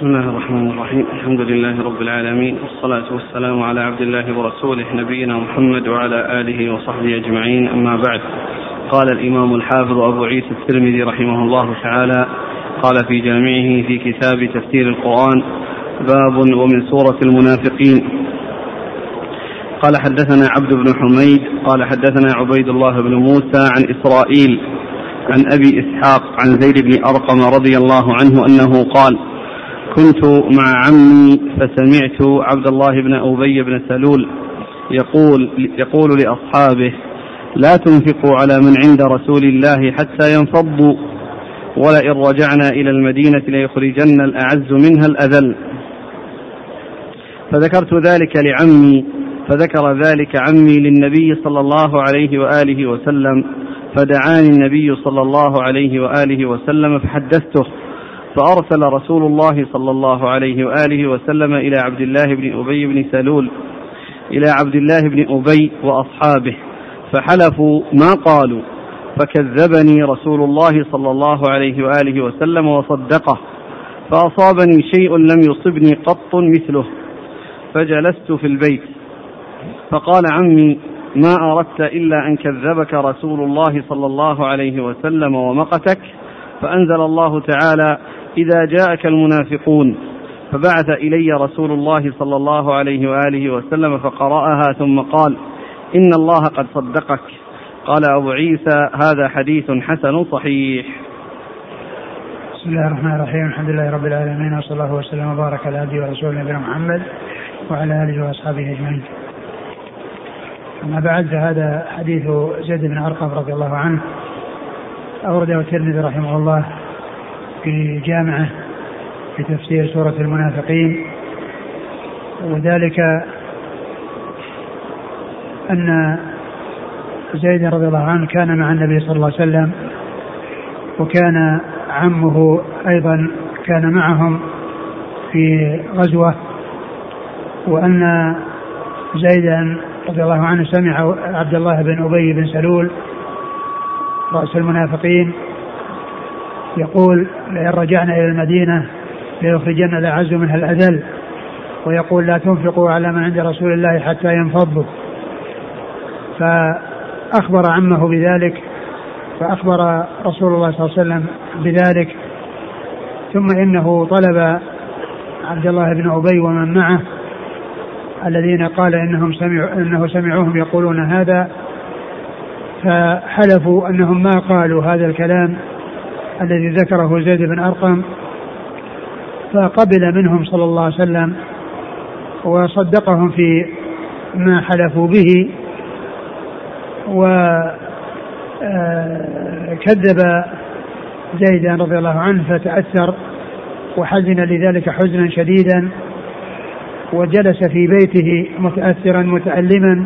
بسم الله الرحمن الرحيم. الحمد لله رب العالمين. والصلاة والسلام على عبد الله ورسوله نبينا محمد وعلى آله وصحبه أجمعين. أما بعد. قال الإمام الحافظ أبو عيسى الترمذي رحمه الله تعالى قال في جامعه في كتاب تفسير القرآن باب ومن سورة المنافقين. قال حدثنا عبد بن حميد. قال حدثنا عبيد الله بن موسى عن إسرائيل عن أبي إسحاق عن زيد بن أرقم رضي الله عنه أنه قال كنت مع عمي فسمعت عبد الله بن أبي بن سلول يقول يقول لأصحابه لا تنفقوا على من عند رسول الله حتى ينفضوا ولئن رجعنا إلى المدينة ليخرجن الأعز منها الأذل. فذكرت ذلك لعمي فذكر ذلك عمي للنبي صلى الله عليه وآله وسلم فدعاني النبي صلى الله عليه وآله وسلم فحدثته. فأرسل رسول الله صلى الله عليه وآله وسلم إلى عبد الله بن أبي بن سلول إلى عبد الله بن أبي وأصحابه فحلفوا ما قالوا فكذبني رسول الله صلى الله عليه وآله وسلم وصدقه فأصابني شيء لم يصبني قط مثله فجلست في البيت فقال عمي ما أردت إلا أن كذبك رسول الله صلى الله عليه وسلم ومقتك فأنزل الله تعالى إذا جاءك المنافقون فبعث إلي رسول الله صلى الله عليه وآله وسلم فقرأها ثم قال إن الله قد صدقك. قال أبو عيسى هذا حديث حسن صحيح. بسم الله الرحمن الرحيم. الحمد لله رب العالمين وصلى الله وسلم وبارك على عبده ورسوله نبينا محمد وعلى آله وأصحابه أجمعين. أما بعد فهذا حديث زيد بن أرقم رضي الله عنه أورده الترمذي رحمه الله. في جامعه في تفسير سورة المنافقين وذلك أن زيد رضي الله عنه كان مع النبي صلى الله عليه وسلم وكان عمه أيضا كان معهم في غزوة وأن زيدا رضي الله عنه سمع عبد الله بن أبي بن سلول رأس المنافقين يقول لئن رجعنا إلى المدينة ليخرجن الأعز منها الأذل ويقول لا تنفقوا على من عند رسول الله حتى ينفضوا. فأخبر عمه بذلك فأخبر رسول الله صلى الله عليه وسلم بذلك ثم إنه طلب عبد الله بن أبي ومن معه الذين قال إنهم سمعوا إنه سمعوهم يقولون هذا فحلفوا أنهم ما قالوا هذا الكلام الذي ذكره زيد بن أرقم فقبل منهم صلى الله عليه وسلم وصدقهم في ما حلفوا به وكذب زيدا رضي الله عنه فتأثر وحزن لذلك حزنا شديدا وجلس في بيته متأثرا متألما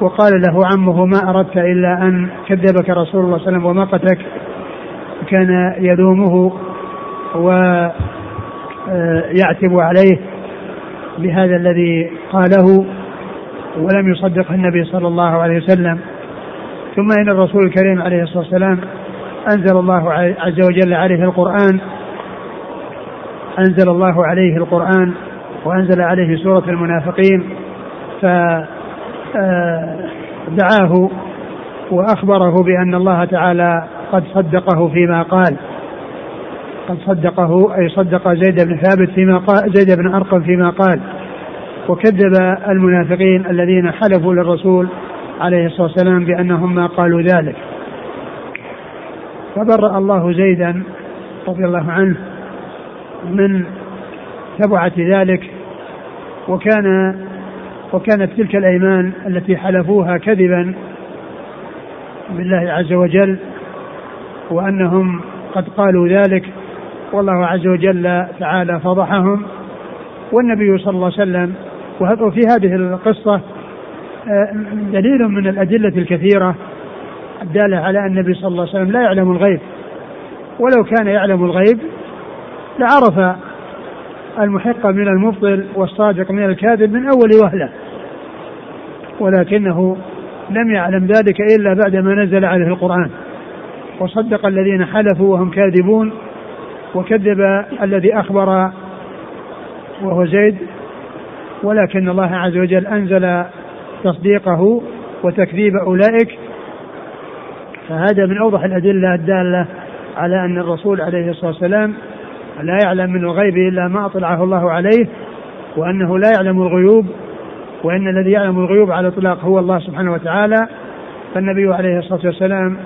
وقال له عمه ما أردت إلا أن كذبك رسول الله صلى الله عليه وسلم ومقتك كان يلومه ويعتب عليه بهذا الذي قاله ولم يصدق النبي صلى الله عليه وسلم. ثم إن الرسول الكريم عليه الصلاة والسلام أنزل الله عز وجل عليه القرآن. أنزل الله عليه القرآن وأنزل عليه سورة المنافقين. فدعاه وأخبره بأن الله تعالى قد صدقه فيما قال. قد صدقه أي صدق زيد بن ثابت فيما قال زيد بن أرقم فيما قال. وكذب المنافقين الذين حلفوا للرسول عليه الصلاة والسلام بأنهم ما قالوا ذلك. فبرأ الله زيدا رضي الله عنه من تبعة ذلك. وكان وكانت تلك الأيمان التي حلفوها كذبا بالله عز وجل وأنهم قد قالوا ذلك والله عز وجل تعالى فضحهم والنبي صلى الله عليه وسلم وفي هذه القصة دليل من الأدلة الكثيرة الدالة على أن النبي صلى الله عليه وسلم لا يعلم الغيب. ولو كان يعلم الغيب لعرف المحق من المبطل والصادق من الكاذب من أول وهلة. ولكنه لم يعلم ذلك إلا بعدما نزل عليه القرآن. وصدق الذين حلفوا وهم كاذبون وكذب الذي أخبر وهو زيد ولكن الله عز وجل أنزل تصديقه وتكذيب أولئك. فهذا من أوضح الأدلة الدالة على أن الرسول عليه الصلاة والسلام لا يعلم من الغيب إلا ما أطلعه الله عليه وأنه لا يعلم الغيوب وأن الذي يعلم الغيوب على الإطلاق هو الله سبحانه وتعالى. فالنبي عليه الصلاة والسلام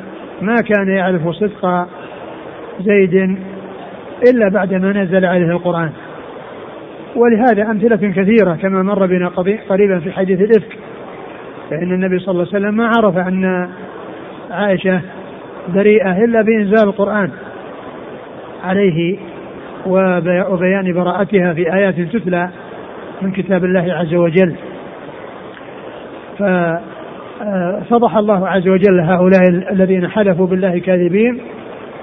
ما كان يعرف صدق زيد إلا بعدما نزل عليه القرآن. ولهذا أمثلة كثيرة كما مر بنا قريبا في حديث الإفك فإن النبي صلى الله عليه وسلم ما عرف أن عائشة بريئة إلا بإنزال القرآن عليه وبيان براءتها في آيات تتلى من كتاب الله عز وجل. ففضح الله عز وجل هؤلاء الذين حلفوا بالله كاذبين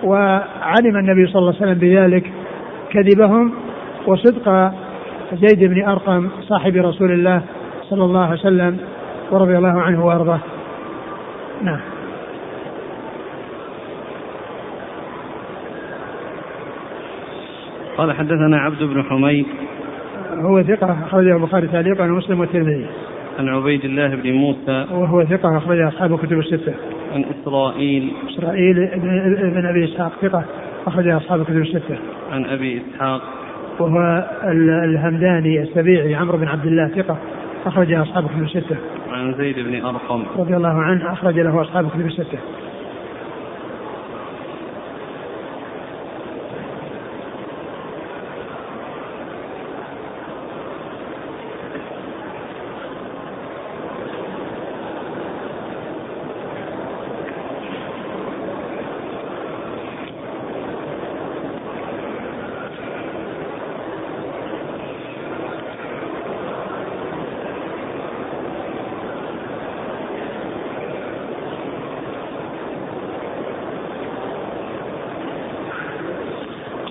وعلم النبي صلى الله عليه وسلم بذلك كذبهم. وصدق زيد بن أرقم صاحب رسول الله صلى الله عليه وسلم ورضي الله عنه وأرضاه. نعم. قال حدثنا عبد بن حميد. هو ثقة أخرجه البخاري تعليقا ومسلم والترمذي. عن عبيد الله بن موسى وهو ثقة أخرجه أصحاب الكتب الستة. عن إسرائيل إسرائيل بن أبي إسحاق ثقة أخرجه أصحاب الكتب الستة. عن أبي إسحاق وهو الهمداني السبيعي عمرو بن عبد الله ثقة أخرجه أصحاب الكتب الستة. عن زيد بن أرقم رضي الله عنه أخرج له أصحاب الكتب الستة.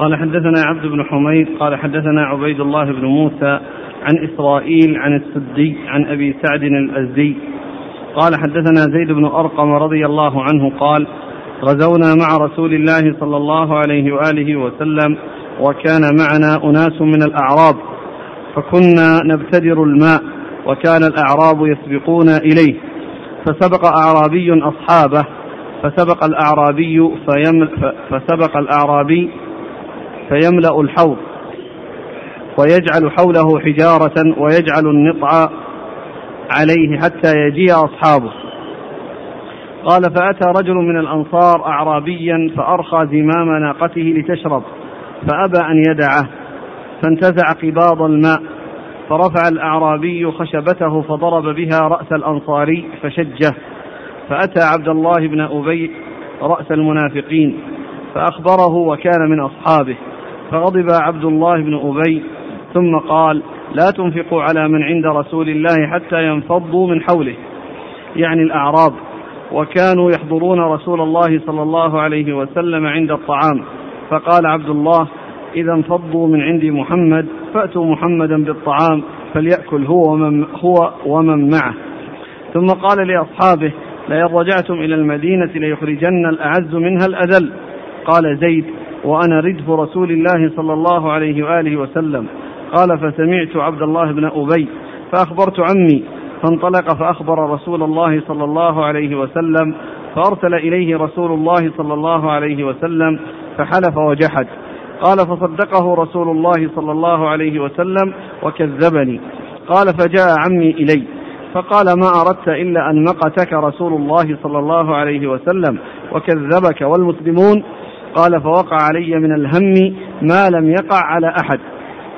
قال حدثنا عبد بن حميد قال حدثنا عبيد الله بن موسى عن إسرائيل عن السدي عن أبي سعد الأزدي. قال حدثنا زيد بن أرقم رضي الله عنه قال غزونا مع رسول الله صلى الله عليه وآله وسلم وكان معنا أناس من الأعراب فكنا نبتدر الماء وكان الأعراب يسبقون إليه فسبق أعرابي أصحابه فسبق الأعرابي فسبق الأعرابي فيملأ الحوض ويجعل حوله حجارة ويجعل النطع عليه حتى يجيء أصحابه. قال فأتى رجل من الأنصار أعرابيا فأرخى زمام ناقته لتشرب فأبى أن يدعه فانتزع قباض الماء فرفع الأعرابي خشبته فضرب بها رأس الأنصاري فشجه فأتى عبد الله بن أبي رأس المنافقين فأخبره وكان من أصحابه. فغضب عبد الله بن أبي ثم قال لا تنفقوا على من عند رسول الله حتى ينفضوا من حوله. يعني الأعراب وكانوا يحضرون رسول الله صلى الله عليه وسلم عند الطعام. فقال عبد الله إذا انفضوا من عند محمد فأتوا محمدا بالطعام فليأكل هو ومن, هو ومن معه. ثم قال لأصحابه لئن رجعتم إلى المدينة ليخرجن الأعز منها الأذل. قال زيد وأنا ردف رسول الله صلى الله عليه وآله وسلم. قال فسمعت عبد الله بن أبي فأخبرت عمي. فانطلق فأخبر رسول الله صلى الله عليه وسلم فأرسل إليه رسول الله صلى الله عليه وسلم فحلف وجحد. قال فصدقه رسول الله صلى الله عليه وسلم وكذبني. قال فجاء عمي إلي فقال ما أردت إلا أن مقتك رسول الله صلى الله عليه وسلم وكذبك والمسلمون. قال فوقع علي من الهم ما لم يقع على أحد.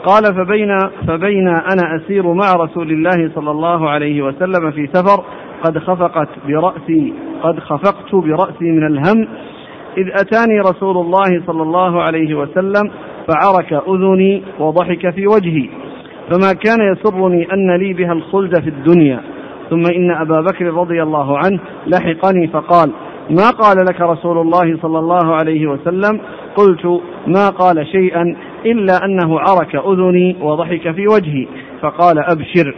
قال فبين فبين أنا أسير مع رسول الله صلى الله عليه وسلم في سفر قد خفقت برأسي قد خفقت برأسي من الهم. إذ أتاني رسول الله صلى الله عليه وسلم فعرك أذني وضحك في وجهي. فما كان يسرني أن لي بها الخلد في الدنيا. ثم إن أبا بكر رضي الله عنه لحقني فقال ما قال لك رسول الله صلى الله عليه وسلم؟ قلت ما قال شيئا إلا أنه عرك أذني وضحك في وجهي فقال أبشر.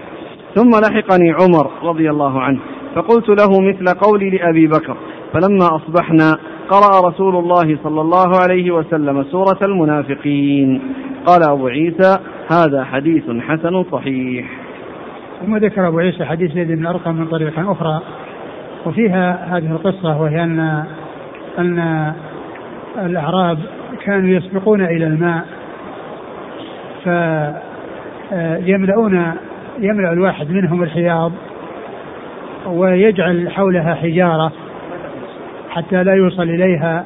ثم لحقني عمر رضي الله عنه فقلت له مثل قولي لأبي بكر. فلما أصبحنا قرأ رسول الله صلى الله عليه وسلم سورة المنافقين. قال أبو عيسى هذا حديث حسن صحيح. ثم ذكر أبو عيسى حديث زيد بن أرقم من طريق أخرى. وفيها هذه القصة وهي أن أن الأعراب كانوا يسبقون إلى الماء فيملؤون يملأ الواحد منهم الحياض ويجعل حولها حجارة حتى لا يوصل إليها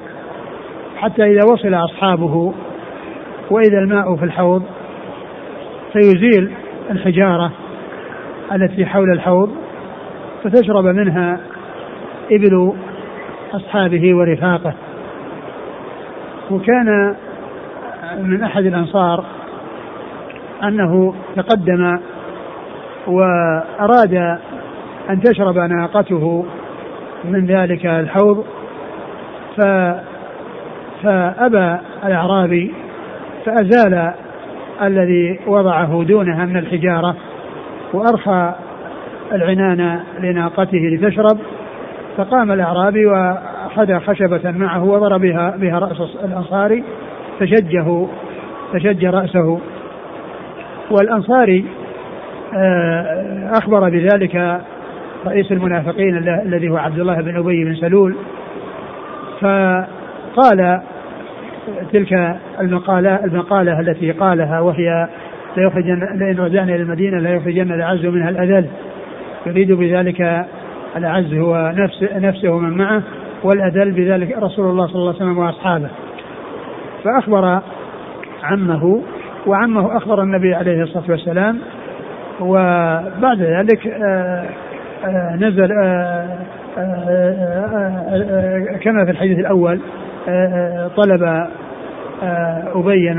حتى إذا وصل أصحابه وإذا الماء في الحوض فيزيل الحجارة التي حول الحوض فتشرب منها إبل أصحابه ورفاقه. وكان من أحد الأنصار أنه تقدم وأراد أن تشرب ناقته من ذلك الحوض ف فأبى الأعرابي فأزال الذي وضعه دونها من الحجارة وأرخى العنان لناقته لتشرب. فقام الأعرابي وأخذ خشبة معه وضرب بها, بها رأس الأنصاري فشجه فشج رأسه. والأنصاري آه، أخبر بذلك رئيس المنافقين الذي هو عبد الله بن أبي بن سلول. فقال تلك المقالة المقالة التي قالها وهي ليخرجن لئن رجعنا إلى المدينة ليخرجن الأعز منها الأذل. يريد بذلك الأعز هو نفس نفسه ومن معه والأذل بذلك رسول الله صلى الله عليه وسلم وأصحابه. فأخبر عمه وعمه أخبر النبي عليه الصلاة والسلام وبعد ذلك آه، آه، نزل آه، كما في الحديث الأول طلب أبي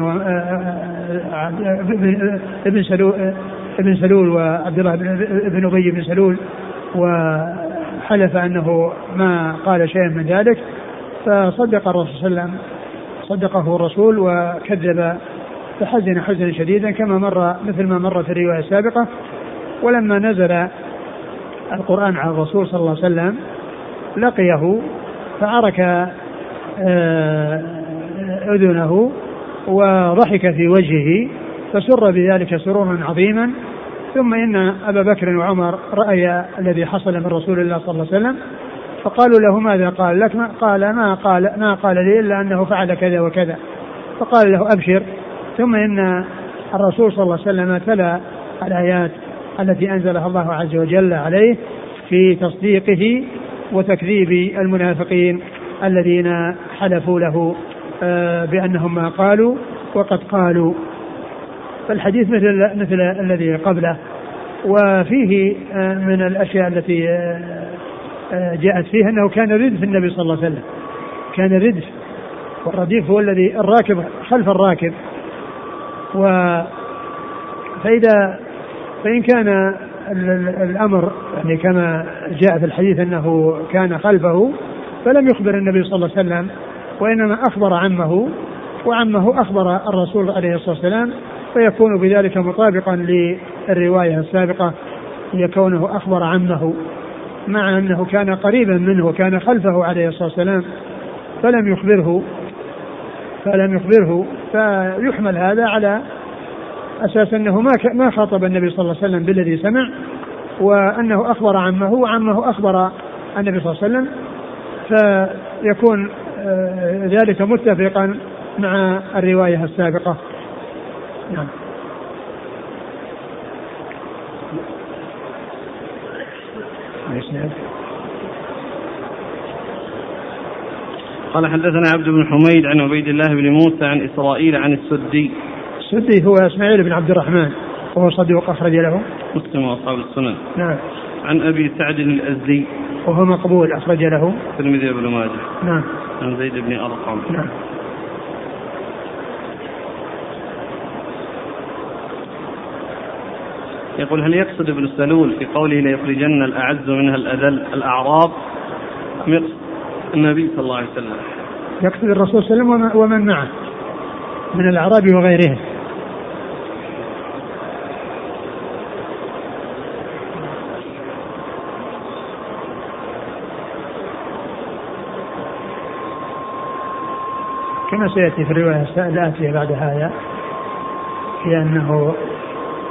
ابن سلول ابن سلول وعبد الله بن أبي بن سلول وحلف أنه ما قال شيئا من ذلك فصدق الرسول صلى الله عليه وسلم صدقه الرسول وكذب فحزن حزنا شديدا كما مر مثل ما مر في الرواية السابقة. ولما نزل القرآن على الرسول صلى الله عليه وسلم لقيه فعرك آه، أذنه وضحك في وجهه فسر بذلك سرورا عظيما. ثم إن أبا بكر وعمر رأيا الذي حصل من رسول الله صلى الله عليه وسلم فقالوا له ماذا قال لك؟ قال ما قال ما قال لي إلا أنه فعل كذا وكذا. فقال له أبشر. ثم إن الرسول صلى الله عليه وسلم تلا الآيات التي أنزلها الله عز وجل عليه في تصديقه وتكذيب المنافقين الذين حلفوا له آه، بأنهم ما قالوا وقد قالوا. فالحديث مثل مثل الذي قبله. وفيه آه، من الأشياء التي آه، جاءت فيه أنه كان ردف النبي صلى الله عليه وسلم. كان ردف والرديف هو الذي الراكب خلف الراكب. و فإذا فإن كان الأمر يعني كما جاء في الحديث أنه كان خلفه فلم يخبر النبي صلى الله عليه وسلم وإنما أخبر عمه وعمه أخبر الرسول عليه الصلاة والسلام فيكون بذلك مطابقا للرواية السابقة هي كونه أخبر عمه مع أنه كان قريبا منه وكان خلفه عليه الصلاة والسلام فلم يخبره فلم يخبره فيحمل هذا على أساس أنه ما ما خاطب النبي صلى الله عليه وسلم بالذي سمع وأنه أخبر عمه وعمه أخبر النبي صلى الله عليه وسلم فيكون آه، ذلك متفقا مع الرواية السابقة. نعم. قال حدثنا عبد بن حميد عن عبيد الله بن موسى عن إسرائيل عن السدي. السدي هو إسماعيل بن عبد الرحمن وهو صديق اخرج له مسلم وأصحاب السنن. نعم. عن أبي سعد الأزدي. وهو مقبول اخرج له. الترمذي بن ماجه. نعم. عن زيد بن أرقم. نعم. يقول هل يقصد ابن السلول في قوله ليخرجن الأعز منها الأذل الأعراب أم يقصد النبي صلى الله عليه وسلم؟ يقصد الرسول صلى الله عليه وسلم ومن معه؟ من الأعراب وغيرهم. كما سيأتي في الرواية الآتية بعد هذا في أنه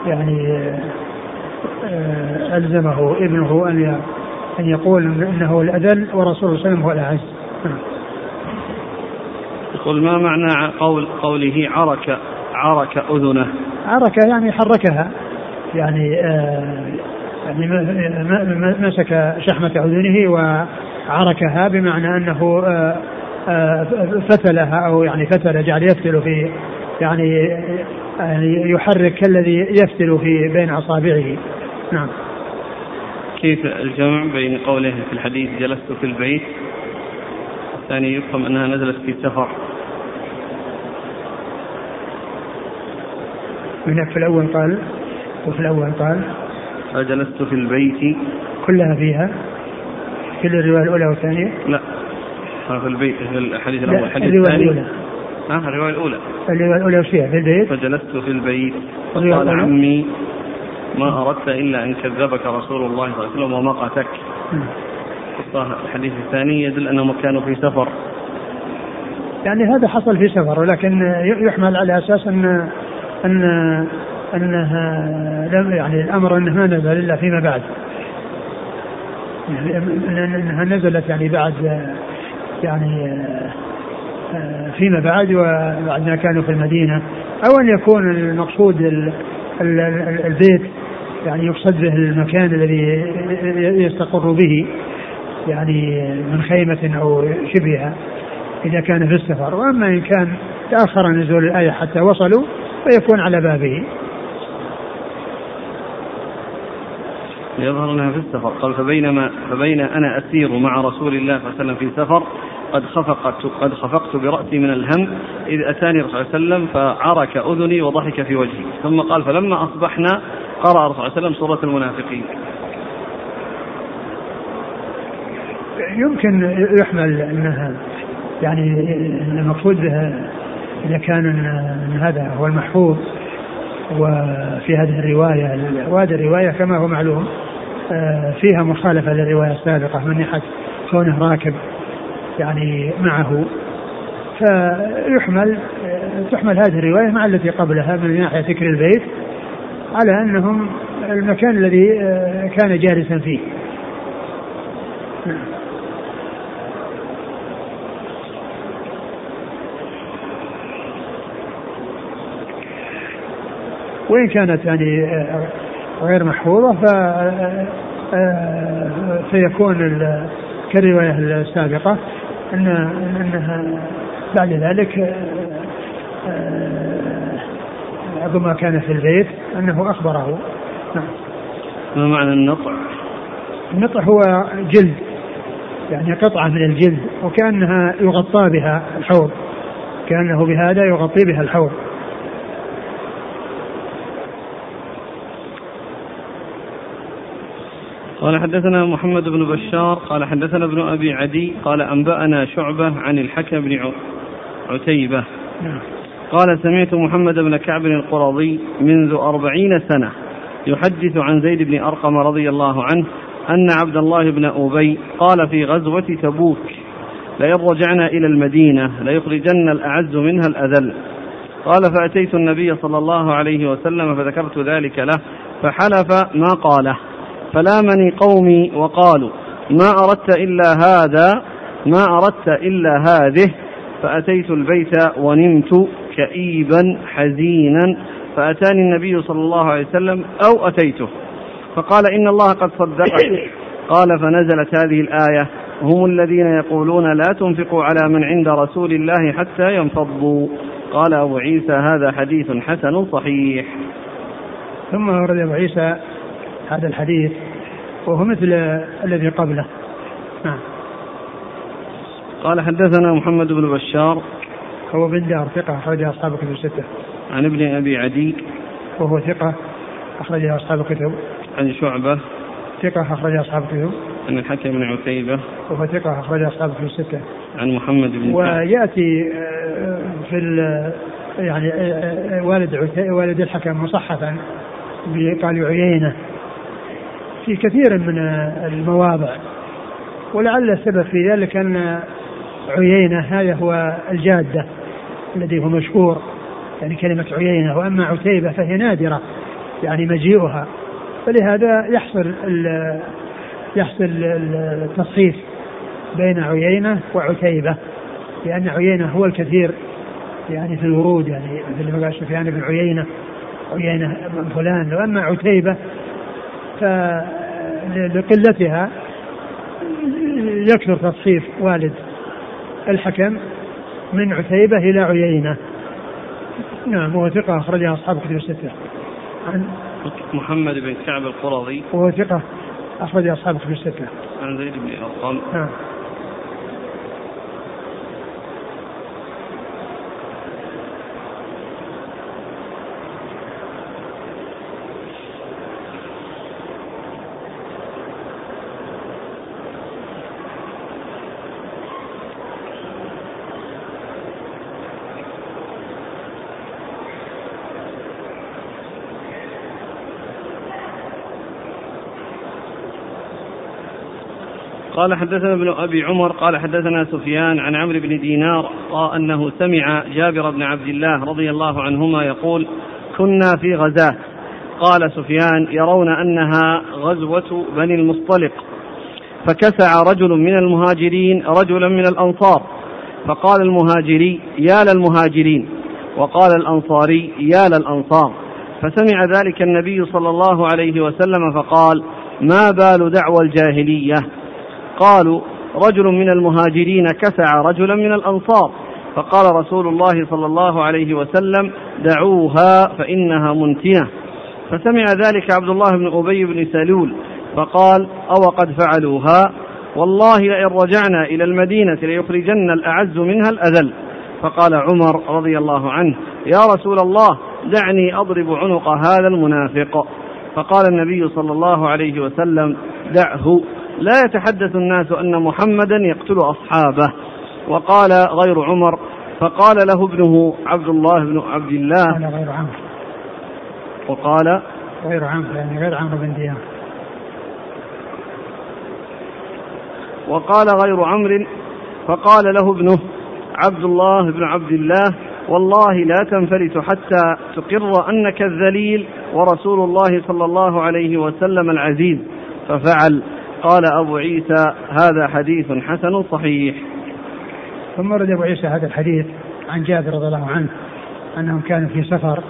يعني آه، ألزمه ابنه أن أن يقول أنه الأذل ورسول الله صلى الله عليه وسلم هو الأعز. نعم. يقول ما معنى قول قوله عرك عرك أذنه؟ عرك يعني حركها. يعني آه يعني مسك شحمة أذنه وعركها بمعنى أنه آه آه فتلها أو يعني فتل جعل يفتل في يعني يحرك كالذي يفتل في بين أصابعه. نعم. كيف الجمع بين قوله في الحديث جلست في البيت؟ الثاني يفهم أنها نزلت في سفر. هناك في الأول قال وفي الأول قال فجلست في البيت. كلها فيها. كل الرواية الأولى والثانية؟ لا. في البيت في الحديث الأول. الحديث الرواية الأولى. ها الرواية الأولى. الرواية الأولى وش فيها في البيت. فجلست في البيت. قال عمي ما أردت إلا أن كذبك رسول الله صلى الله عليه وسلم ومقتك الحديث الثاني يدل أنهم كانوا في سفر. يعني هذا حصل في سفر ولكن يحمل على أساس أن أن أنها لم يعني الأمر أنه ما نزل إلا فيما بعد. يعني أنها نزلت يعني بعد يعني فيما بعد وبعد ما كانوا في المدينة. أو أن يكون المقصود البيت يعني يقصد به المكان الذي يستقر به يعني من خيمة أو شبهها إذا كان في السفر. وأما إن كان تأخر نزول الآية حتى وصلوا فيكون على بابه. يظهر أنها في السفر. قال فبينما فبين أنا أسير مع رسول الله صلى الله عليه وسلم في سفر قد خفقت قد خفقت برأسي من الهم. إذ أتاني الرسول صلى الله عليه وسلم فعرك أذني وضحك في وجهي. ثم قال فلما أصبحنا قرأ الرسول صلى الله عليه وسلم سورة المنافقين. يمكن يحمل انها يعني المقصود إذا كان إن هذا هو المحفوظ وفي هذه الرواية. وهذه الرواية كما هو معلوم آه، فيها مخالفة للرواية السابقة من ناحية كونه راكب. يعني معه. فيحمل تحمل هذه الرواية مع التي قبلها من ناحية ذكر البيت على أنهم المكان الذي آه، كان جالسا فيه. وإن كانت يعني آه، غير محفوظة ف آه، فيكون كالرواية السابقة. أن أنها بعد ذلك ربما كان في البيت أنه أخبره. نعم. ما معنى النطع؟ النطع هو جلد يعني قطعة من الجلد وكأنها يغطى بها الحوض كأنه بهذا يغطي بها الحوض. قال حدثنا محمد بن بشار قال حدثنا ابن أبي عدي قال أنبأنا شعبة عن الحكم بن عتيبة. نعم. قال سمعت محمد بن كعب القرظي منذ أربعين سنة يحدث عن زيد بن أرقم رضي الله عنه أن عبد الله بن أبي قال في غزوة تبوك لئن رجعنا إلى المدينة ليخرجن الأعز منها الأذل. قال فأتيت النبي صلى الله عليه وسلم فذكرت ذلك له فحلف ما قاله. فلامني قومي وقالوا ما أردت إلا هذا ما أردت إلا هذه فأتيت البيت ونمت كئيبا حزينا فأتاني النبي صلى الله عليه وسلم أو أتيته. فقال إن الله قد صدقك. قال فنزلت هذه الآية هم الذين يقولون لا تنفقوا على من عند رسول الله حتى ينفضوا. قال أبو عيسى هذا حديث حسن صحيح. ثم ورد أبو عيسى هذا الحديث وهو مثل الذي قبله نعم قال حدثنا محمد بن بشار هو بن دار ثقة أخرج أصحاب الكتب الستة. عن ابن أبي عدي وهو ثقة أخرج أصحاب الكتب. عن شعبة ثقة أخرج أصحاب الكتب. عن الحكم بن عتيبة وهو ثقة أخرج أصحاب الكتب الستة. عن محمد بن ويأتي آه، في يعني آه، آه، والد والد الحكم مصحفا بقال عيينة في كثير من المواضع. ولعل السبب في ذلك أن عيينة هذا هو الجادة الذي هو مشهور. يعني كلمة عيينة وأما عتيبة فهي نادرة يعني مجيئها. فلهذا يحصل يحصل التصحيف بين عيينة وعتيبة لأن عيينة هو الكثير يعني في الورود يعني مثل ما قال سفيان بن عيينة عيينة فلان. وأما عتيبة فلقلتها يكثر تصحيف والد الحكم من عتيبة إلى عيينة. نعم وهو ثقة أخرجها أصحاب كتب الستة. عن محمد بن كعب القرظي. وهو ثقة أخرج أصحاب كتب الستة. عن زيد بن أرقم. نعم. قال حدثنا ابن أبي عمر قال حدثنا سفيان عن عمرو بن دينار أنه سمع جابر بن عبد الله رضي الله عنهما يقول كنا في غزاة. قال سفيان يرون أنها غزوة بني المصطلق. فكسع رجل من المهاجرين رجلا من الأنصار فقال المهاجري يا للمهاجرين. وقال الأنصاري يا للأنصار. فسمع ذلك النبي صلى الله عليه وسلم فقال ما بال دعوى الجاهلية؟ قالوا رجل من المهاجرين كسع رجلا من الأنصار. فقال رسول الله صلى الله عليه وسلم دعوها فإنها منتنة. فسمع ذلك عبد الله بن أبي بن سلول فقال أو قد فعلوها؟ والله لئن رجعنا إلى المدينة ليخرجن الأعز منها الأذل. فقال عمر رضي الله عنه يا رسول الله دعني أضرب عنق هذا المنافق. فقال النبي صلى الله عليه وسلم دعه. لا يتحدث الناس أن محمدا يقتل أصحابه. وقال غير عمر فقال له ابنه عبد الله بن عبد الله. قال غير عمرو. وقال غير عمرو يعني غير عمرو بن ديان. وقال غير عمرو فقال له ابنه عبد الله بن عبد الله والله لا تنفلت حتى تقر أنك الذليل ورسول الله صلى الله عليه وسلم العزيز. ففعل. قال أبو عيسى هذا حديث حسن صحيح. ثم ورد أبو عيسى هذا الحديث عن جابر رضي الله عنه أنهم كانوا في سفر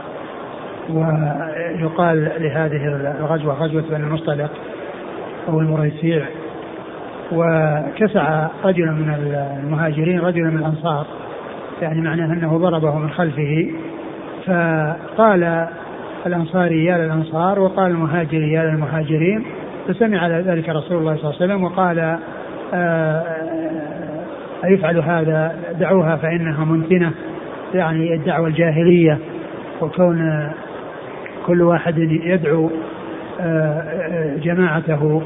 ويقال لهذه الغزوة غزوة بني المصطلق أو المريسيع وكسع رجلا من المهاجرين رجلا من الأنصار يعني معناه أنه ضربه من خلفه فقال الأنصاري يا للأنصار وقال المهاجري يا للمهاجرين فسمع ذلك رسول الله صلى الله عليه وسلم وقال آه، آه، أيفعل هذا دعوها فإنها منتنة يعني الدعوة الجاهلية وكون كل واحد يدعو آه، جماعته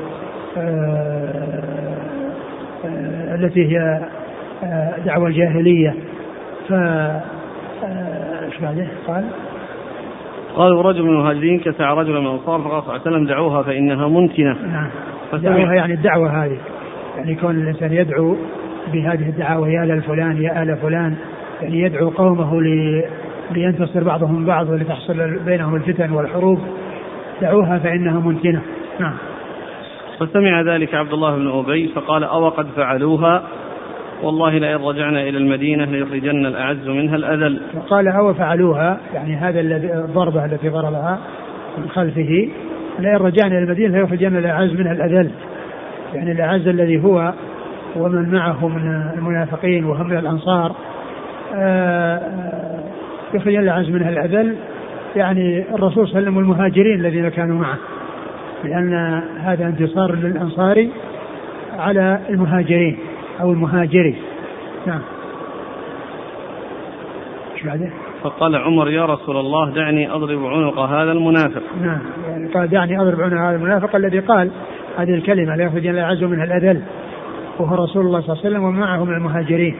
التي هي دعوة الجاهلية ف إيش قال؟ قالوا رجل من المهاجرين كسع رجلا من الأنصار فقال صلى الله عليه وسلم دعوها فإنها منتنة. نعم. دعوها يعني الدعوة هذه. يعني كون الإنسان يدعو بهذه الدعاوى يا آل فلان يا آل فلان يعني يدعو قومه لي لينتصر بعضهم بعض ولتحصل بينهم الفتن والحروب دعوها فإنها منتنة. نعم. فسمع ذلك عبد الله بن أبي فقال أو قد فعلوها والله لئن رجعنا إلى المدينة ليخرجن الأعز منها الأذل. وقال أو فعلوها يعني هذا الذي الضربة التي ضربها من خلفه لئن رجعنا إلى المدينة ليخرجن الأعز منها الأذل. يعني الأعز الذي هو ومن معه من المنافقين وهم من الأنصار آه، آه، يخرجن الأعز منها الأذل. يعني الرسول صلى الله عليه وسلم والمهاجرين الذين كانوا معه. لأن هذا انتصار للأنصار على المهاجرين. أو المهاجري. نعم. بعده؟ فقال عمر يا رسول الله دعني أضرب عنق هذا المنافق. نعم. يعني قال دعني أضرب عنق هذا المنافق. الذي قال هذه الكلمة لا يخرج إلا العز منها الأذل. وهو رسول الله صلى الله عليه وسلم ومعه من المهاجرين.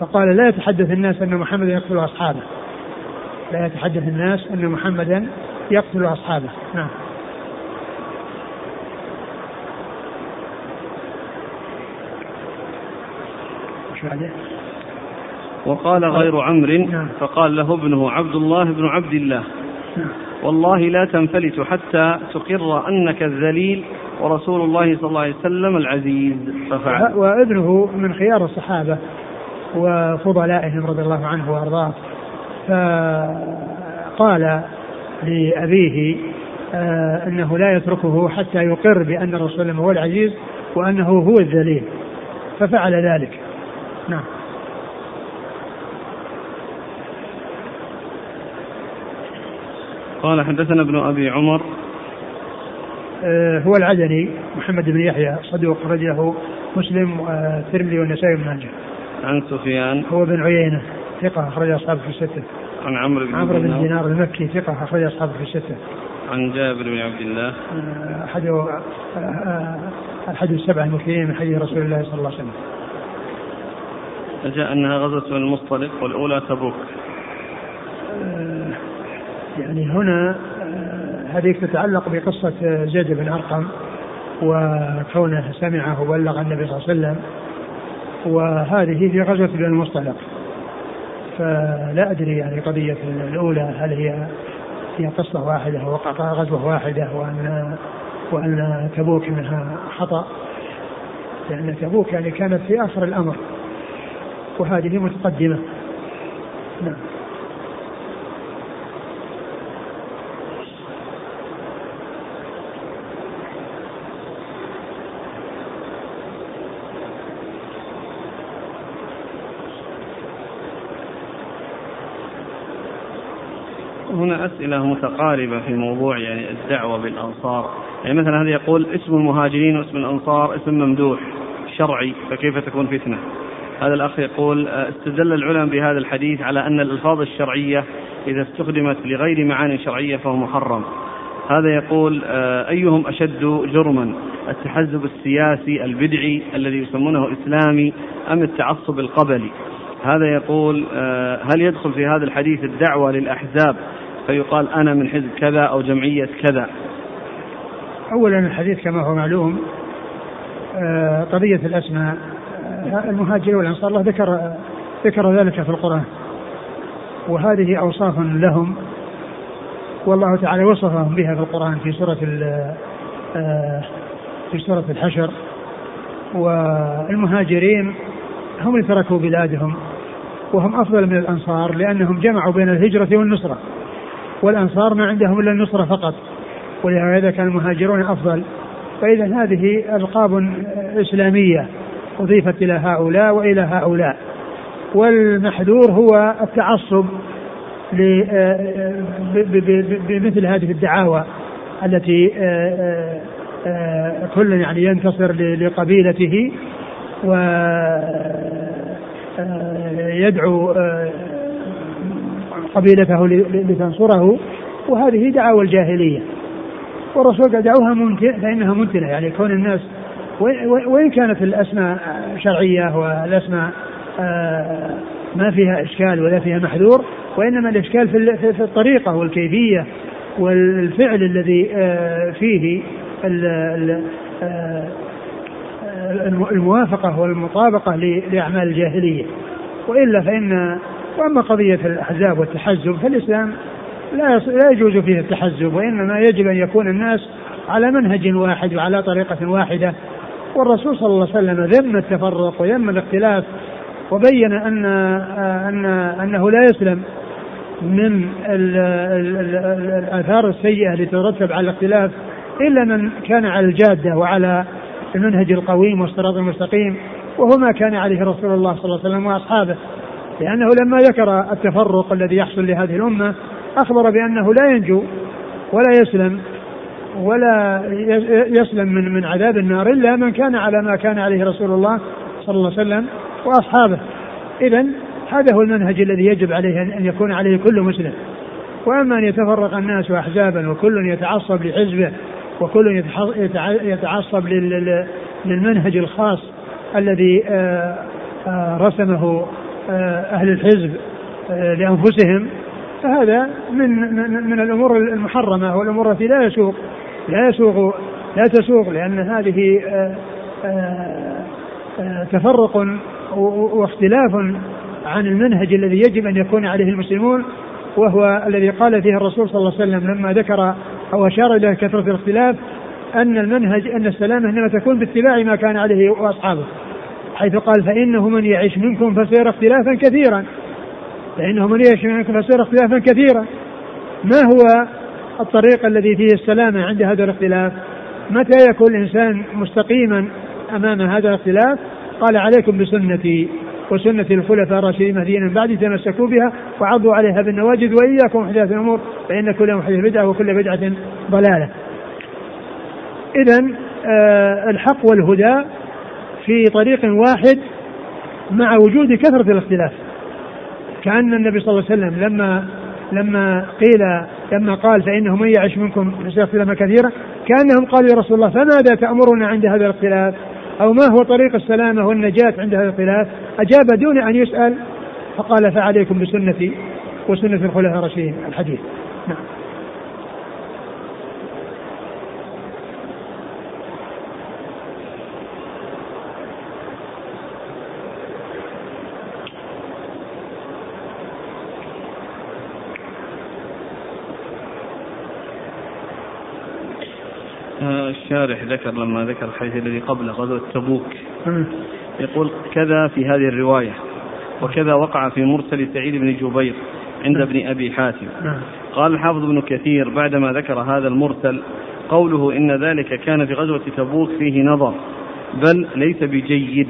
فقال لا يتحدث الناس أن محمدا يقتل أصحابه. لا يتحدث الناس أن محمدا يقتل أصحابه. نعم. بعده وقال غير عمرو نعم. فقال له ابنه عبد الله بن عبد الله. نعم. والله لا تنفلت حتى تقر أنك الذليل ورسول الله صلى الله عليه وسلم العزيز. ففعل. وابنه من خيار الصحابة وفضلائهم رضي الله عنه وأرضاه. فقال لأبيه آه أنه لا يتركه حتى يقر بأن الرسول الله هو العزيز وأنه هو الذليل. ففعل ذلك. نعم قال حدثنا ابن أبي عمر آه هو العدني محمد بن يحيى صدوق رجله مسلم والترمذي والنسائي بن ماجه. عن سفيان هو بن عيينة ثقة أخرج أصحابه في الستة. عن عمرو بن عمرو بن دينار المكي ثقة أخرج أصحابه في الستة. عن جابر بن عبد الله. آه، أحد آه، أحد السبع المكثرين من حديث رسول الله صلى الله عليه وسلم. جاء أنها غزوة المصطلق والأولى تبوك. يعني هنا آه، هذه تتعلق بقصة زيد بن أرقم وكونه سمعه وبلغ النبي صلى الله عليه وسلم. وهذه في غزوة بن المصطلق. فلا أدري يعني قضية الأولى هل هي هي قصة واحدة وقع غزوة واحدة وأن وأن تبوك منها خطأ. لأن تبوك يعني كانت في آخر الأمر. وهذه متقدمة. نعم. هنا أسئلة متقاربة في موضوع يعني الدعوة بالأنصار. يعني مثلا هذا يقول اسم المهاجرين واسم الأنصار اسم ممدوح شرعي فكيف تكون فتنة؟ هذا الأخ يقول استدل العلماء بهذا الحديث على أن الألفاظ الشرعية إذا استخدمت لغير معان شرعية فهو محرم. هذا يقول أيهم أشد جرما التحزب السياسي البدعي الذي يسمونه إسلامي أم التعصب القبلي؟ هذا يقول هل يدخل في هذا الحديث الدعوة للأحزاب فيقال أنا من حزب كذا أو جمعية كذا؟ أولا الحديث كما هو معلوم آه، قضية الأسماء آه، المهاجرين والأنصار الله ذكر ذكر ذلك في القرآن. وهذه أوصاف لهم والله تعالى وصفهم بها في القرآن في سورة آه، في سورة الحشر. والمهاجرين هم اللي تركوا بلادهم وهم أفضل من الأنصار لأنهم جمعوا بين الهجرة والنصرة. والأنصار ما عندهم إلا النصرة فقط ولهذا كان المهاجرون أفضل. فإذا هذه ألقاب إسلامية. أضيفت إلى هؤلاء وإلى هؤلاء. والمحذور هو التعصب بمثل هذه الدعاوى التي كل يعني ينتصر لقبيلته ويدعو قبيلته لتنصره. وهذه دعاوى الجاهلية. والرسول قال دعوها ممتنة فإنها ممتنة يعني كون الناس وإن كانت الأسماء شرعية والأسماء آه، ما فيها إشكال ولا فيها محذور وإنما الإشكال في الطريقة والكيفية والفعل الذي آه، فيه آه، الموافقة والمطابقة لأعمال الجاهلية. وإلا فإن وأما قضية الأحزاب والتحزب فالإسلام لا لا يجوز فيه التحزب وإنما يجب أن يكون الناس على منهج واحد وعلى طريقة واحدة. والرسول صلى الله عليه وسلم ذم التفرق وذم الاختلاف وبين أن أن أنه لا يسلم من الآثار السيئة التي ترتب على الاختلاف إلا من كان على الجادة وعلى المنهج القويم والصراط المستقيم وهو ما كان عليه رسول الله صلى الله عليه وسلم وأصحابه. لأنه لما ذكر التفرق الذي يحصل لهذه الأمة أخبر بأنه لا ينجو ولا يسلم ولا يسلم من من عذاب النار إلا من كان على ما كان عليه رسول الله صلى الله عليه وسلم وأصحابه. إذا هذا هو المنهج الذي يجب عليه أن يكون عليه كل مسلم. وأما أن يتفرق الناس أحزابا وكل يتعصب لحزبه وكل يتعصب للمنهج الخاص الذي آه، آه، رسمه آه، أهل الحزب لأنفسهم فهذا من من, الأمور المحرمة والأمور التي لا يسوق. لا يسوق لا تسوق لأن هذه آه، تفرق واختلاف عن المنهج الذي يجب أن يكون عليه المسلمون وهو الذي قال فيه الرسول صلى الله عليه وسلم لما ذكر أو أشار إلى كثرة الاختلاف أن المنهج أن السلامة إنما تكون باتباع ما كان عليه وأصحابه حيث قال فإنه من يعيش منكم فسيرى اختلافا كثيرا. فإنه من يعيش منكم فسيرى اختلافا كثيرا. ما هو الطريق الذي فيه السلامة عند هذا الاختلاف؟ متى يكون الإنسان مستقيما أمام هذا الاختلاف؟ قال عليكم بسنتي وسنة الخلفاء الراشدين المهديين من بعد تمسكوا بها وعضوا عليها بالنواجذ وإياكم محدثات الأمور فإن كل محدث بدعة وكل بدعة ضلالة. إذا آه الحق والهدى في طريق واحد مع وجود كثرة الاختلاف. كأن النبي صلى الله عليه وسلم لما لما قيل لما قال فإنه من يعش منكم اختلافا كثيرا كأنهم قالوا يا رسول الله فماذا تأمرنا عند هذا الاختلاف أو ما هو طريق السلامة والنجاة عند هذا الخلاف؟ أجاب دون أن يسأل فقال فعليكم بسنتي وسنة الخلفاء الراشدين. الحديث نعم الشارح ذكر لما ذكر الحديث الذي قبل غزوة تبوك. يقول كذا في هذه الرواية وكذا وقع في مرسل سعيد بن جبير عند ابن أبي حاتم. قال الحافظ ابن كثير بعدما ذكر هذا المرسل قوله إن ذلك كان في غزوة تبوك فيه نظر بل ليس بجيد.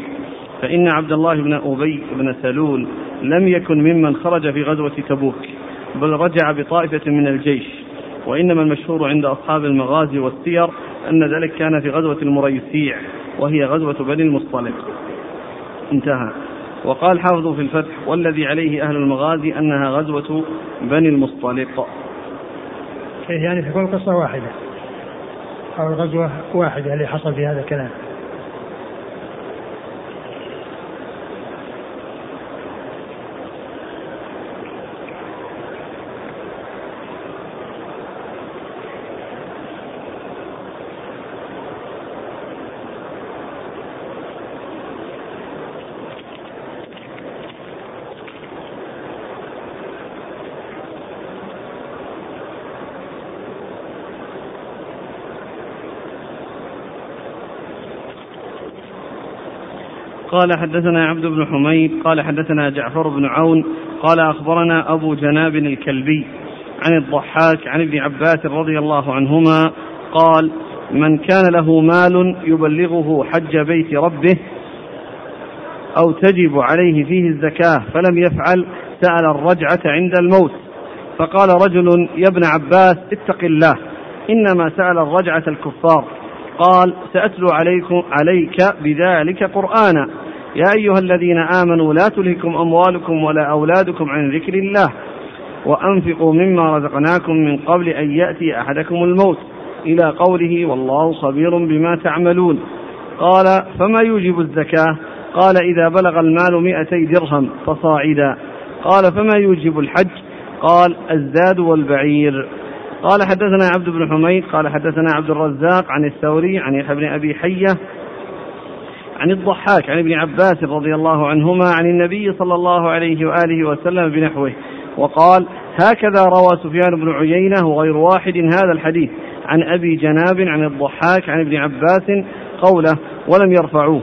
فإن عبد الله بن أبي بن سلول لم يكن ممن خرج في غزوة تبوك بل رجع بطائفة من الجيش. وإنما المشهور عند أصحاب المغازي والسير أن ذلك كان في غزوة المريسيع وهي غزوة بني المصطلق. انتهى. وقال حافظ في الفتح والذي عليه أهل المغازي أنها غزوة بني المصطلق. يعني تكون قصة واحدة؟ أو الغزوة واحدة اللي حصل في هذا الكلام. قال حدثنا عبد بن حميد قال حدثنا جعفر بن عون قال أخبرنا أبو جناب الكلبي عن الضحاك عن ابن عباس رضي الله عنهما قال من كان له مال يبلغه حج بيت ربه أو تجب عليه فيه الزكاة فلم يفعل سأل الرجعة عند الموت. فقال رجل يا ابن عباس اتق الله إنما سأل الرجعة الكفار قال سأتلو عليكم عليك بذلك قرآنا. يا أيها الذين آمنوا لا تلهكم أموالكم ولا أولادكم عن ذكر الله وأنفقوا مما رزقناكم من قبل أن يأتي أحدكم الموت. إلى قوله والله خبير بما تعملون قال فما يوجب الزكاة؟ قال إذا بلغ المال مئتي درهم فصاعدا قال فما يوجب الحج؟ قال الزاد والبعير قال حدثنا عبد بن حميد قال حدثنا عبد الرزاق عن الثوري عن يحيى بن أبي حية عن الضحاك عن ابن عباس رضي الله عنهما عن النبي صلى الله عليه وآله وسلم بنحوه. وقال هكذا روى سفيان بن عيينة وغير واحد هذا الحديث. عن أبي جناب عن الضحاك عن ابن عباس قوله ولم يرفعوه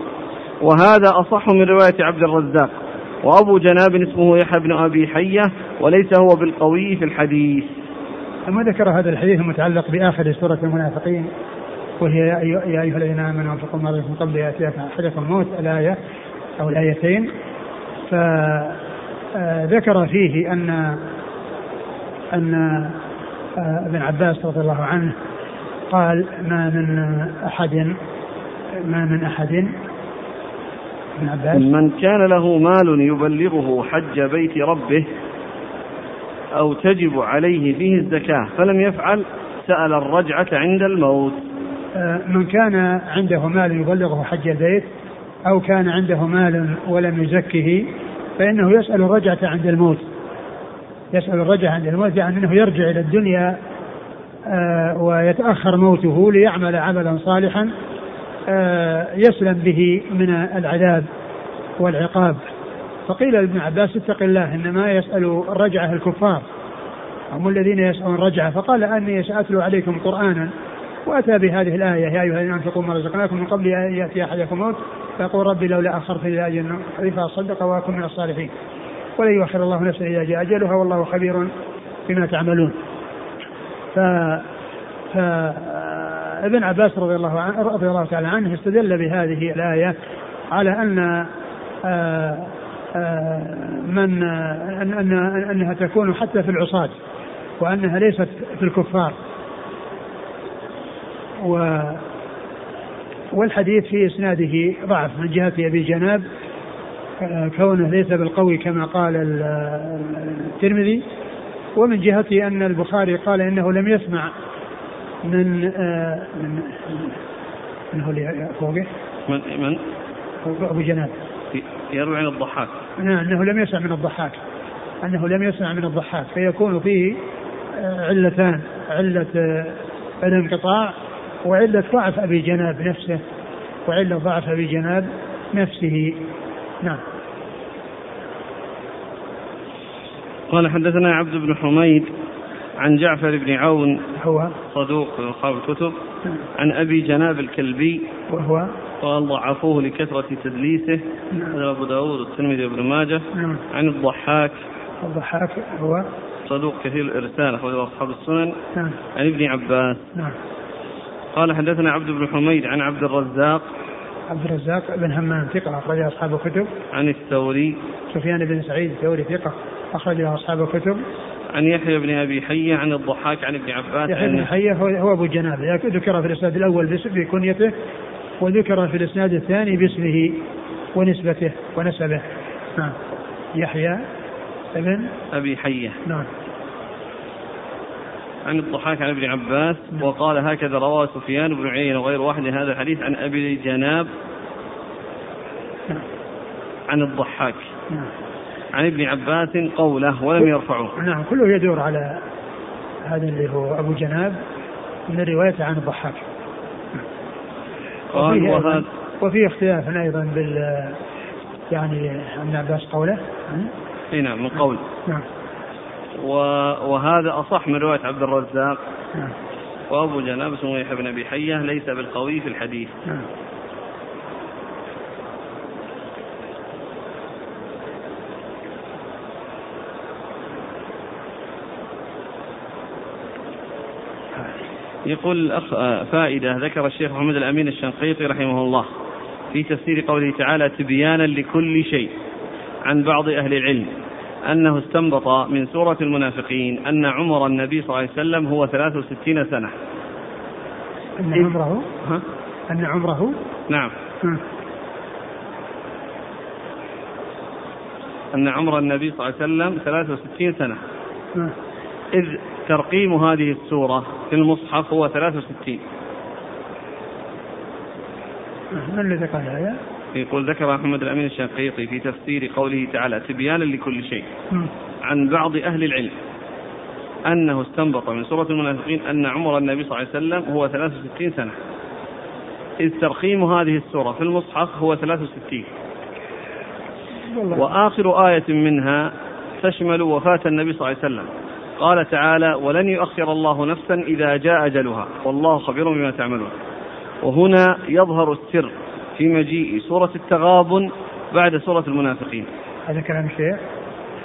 وهذا أصح من رواية عبد الرزاق. وأبو جناب اسمه يحيى بن أبي حية وليس هو بالقوي في الحديث. ثم ذكر هذا الحديث المتعلق بآخر سورة المنافقين؟ وهي يا أيها الذين آمنوا أنفقوا ما من قبل يأتي أحدكم الموت الآية أو الآيتين فذكر فيه أن أن آه، ابن عباس رضي الله عنه قال ما من أحد ما من أحد ابن عباس. من كان له مال يبلغه حج بيت ربه أو تجب عليه فيه الزكاة فلم يفعل سأل الرجعة عند الموت. آه، من كان عنده مال يبلغه حج البيت أو كان عنده مال ولم يزكه فإنه يسأل الرجعة عند الموت. يسأل الرجعة عند الموت يعني أنه يرجع إلى الدنيا آه، ويتأخر موته ليعمل عملا صالحا آه، يسلم به من العذاب والعقاب. فقيل لابن عباس اتق الله إنما يسأل الرجعة الكفار. هم الذين يسألون الرجعة فقال أني سأتلو عليكم قرانا وأتى بهذه الآية. يا أيها الذين انفقوا ما رزقناكم من قبل أن يأتي أحدكم موت فيقول ربي لولا اخرتني إلى أجل قريب فاصدق واكن من الصالحين. ولن يؤخر الله نفسا إذا جاء أجلها والله خبير بما تعملون. ف ف ابن عباس رضي الله عنه رضي الله تعالى عنه استدل بهذه الآية على أن آه، آه، من أن أن أنها تكون حتى في العصاة وأنها ليست في الكفار. و والحديث في إسناده ضعف من جهة أبي جناب آه، كونه ليس بالقوي كما قال الترمذي ومن جهة أن البخاري قال إنه لم يسمع من آه، من من هو اللي فوقه؟ من من؟ أبو جناب يروي عن الضحاك نعم أنه لم يسمع من الضحاك أنه لم يسمع من الضحاك فيكون فيه آه، علتان علة الانقطاع وعلة ضعف أبي جناب نفسه وعلة ضعف أبي جناب نفسه نعم قال حدثنا عبد بن حميد عن جعفر بن عون هو صدوق في أصحاب الكتب نعم. عن أبي جناب الكلبي وهو قال ضعفوه لكثرة تدليسه نعم. هذا أبو داود والترمذي وابن ماجه نعم. عن الضحاك الضحاك هو صدوق كثير الإرسال أخرجه أصحاب السنن نعم. عن ابن عباس نعم. قال حدثنا عبد بن حميد عن عبد الرزاق عبد الرزاق بن همام ثقة أخرجه أصحاب الكتب. عن الثوري. سفيان بن سعيد الثوري ثقة أخرجه أصحاب الكتب. عن يحيى بن أبي حية عن الضحاك عن ابن عباس يحيى بن حية هو أبو جنابة ذكر في الإسناد الأول بكنيته وذكر في الإسناد الثاني باسمه ونسبته ونسبه. نعم. يحيى ابن أبي حية. نعم. عن الضحاك عن ابن عباس. وقال هكذا روى سفيان بن عيينة وغير واحد هذا الحديث عن أبي جناب. عن الضحاك نعم. عن ابن عباس قوله ولم يرفعه نعم كله يدور على هذا اللي هو أبو جناب من الرواية عن الضحاك قال وهذا وفي اختلاف أيضا بال يعني ابن عباس قوله اي نعم من قول نعم وهذا أصح من رواية عبد الرزاق. نعم. وأبو جناب اسمه يحيى بن أبي حية ليس بالقوي في الحديث. نعم. يقول الأخ آه، فائدة ذكر الشيخ محمد الأمين الشنقيطي رحمه الله في تفسير قوله تعالى تبيانا لكل شيء عن بعض أهل العلم. أنه استنبط من سورة المنافقين أن عمر النبي صلى الله عليه وسلم هو 63 سنة أن عمره ها؟ أن عمره نعم ها. أن عمر النبي صلى الله عليه وسلم 63 سنة ها. إذ ترقيم هذه السورة في المصحف هو 63 من الذي قال هذا؟ يقول ذكر محمد الأمين الشنقيطي في تفسير قوله تعالى تبيانا لكل شيء عن بعض أهل العلم أنه استنبط من سورة المنافقين أن عمر النبي صلى الله عليه وسلم هو 63 سنة. إذ ترقيم هذه السورة في المصحف هو 63 وآخر آية منها تشمل وفاة النبي صلى الله عليه وسلم. قال تعالى ولن يؤخر الله نفسا إذا جاء أجلها. والله خبير بما تعملون. وهنا يظهر السر. في مجيء سورة التغابن بعد سورة المنافقين. هذا كلام الشيخ؟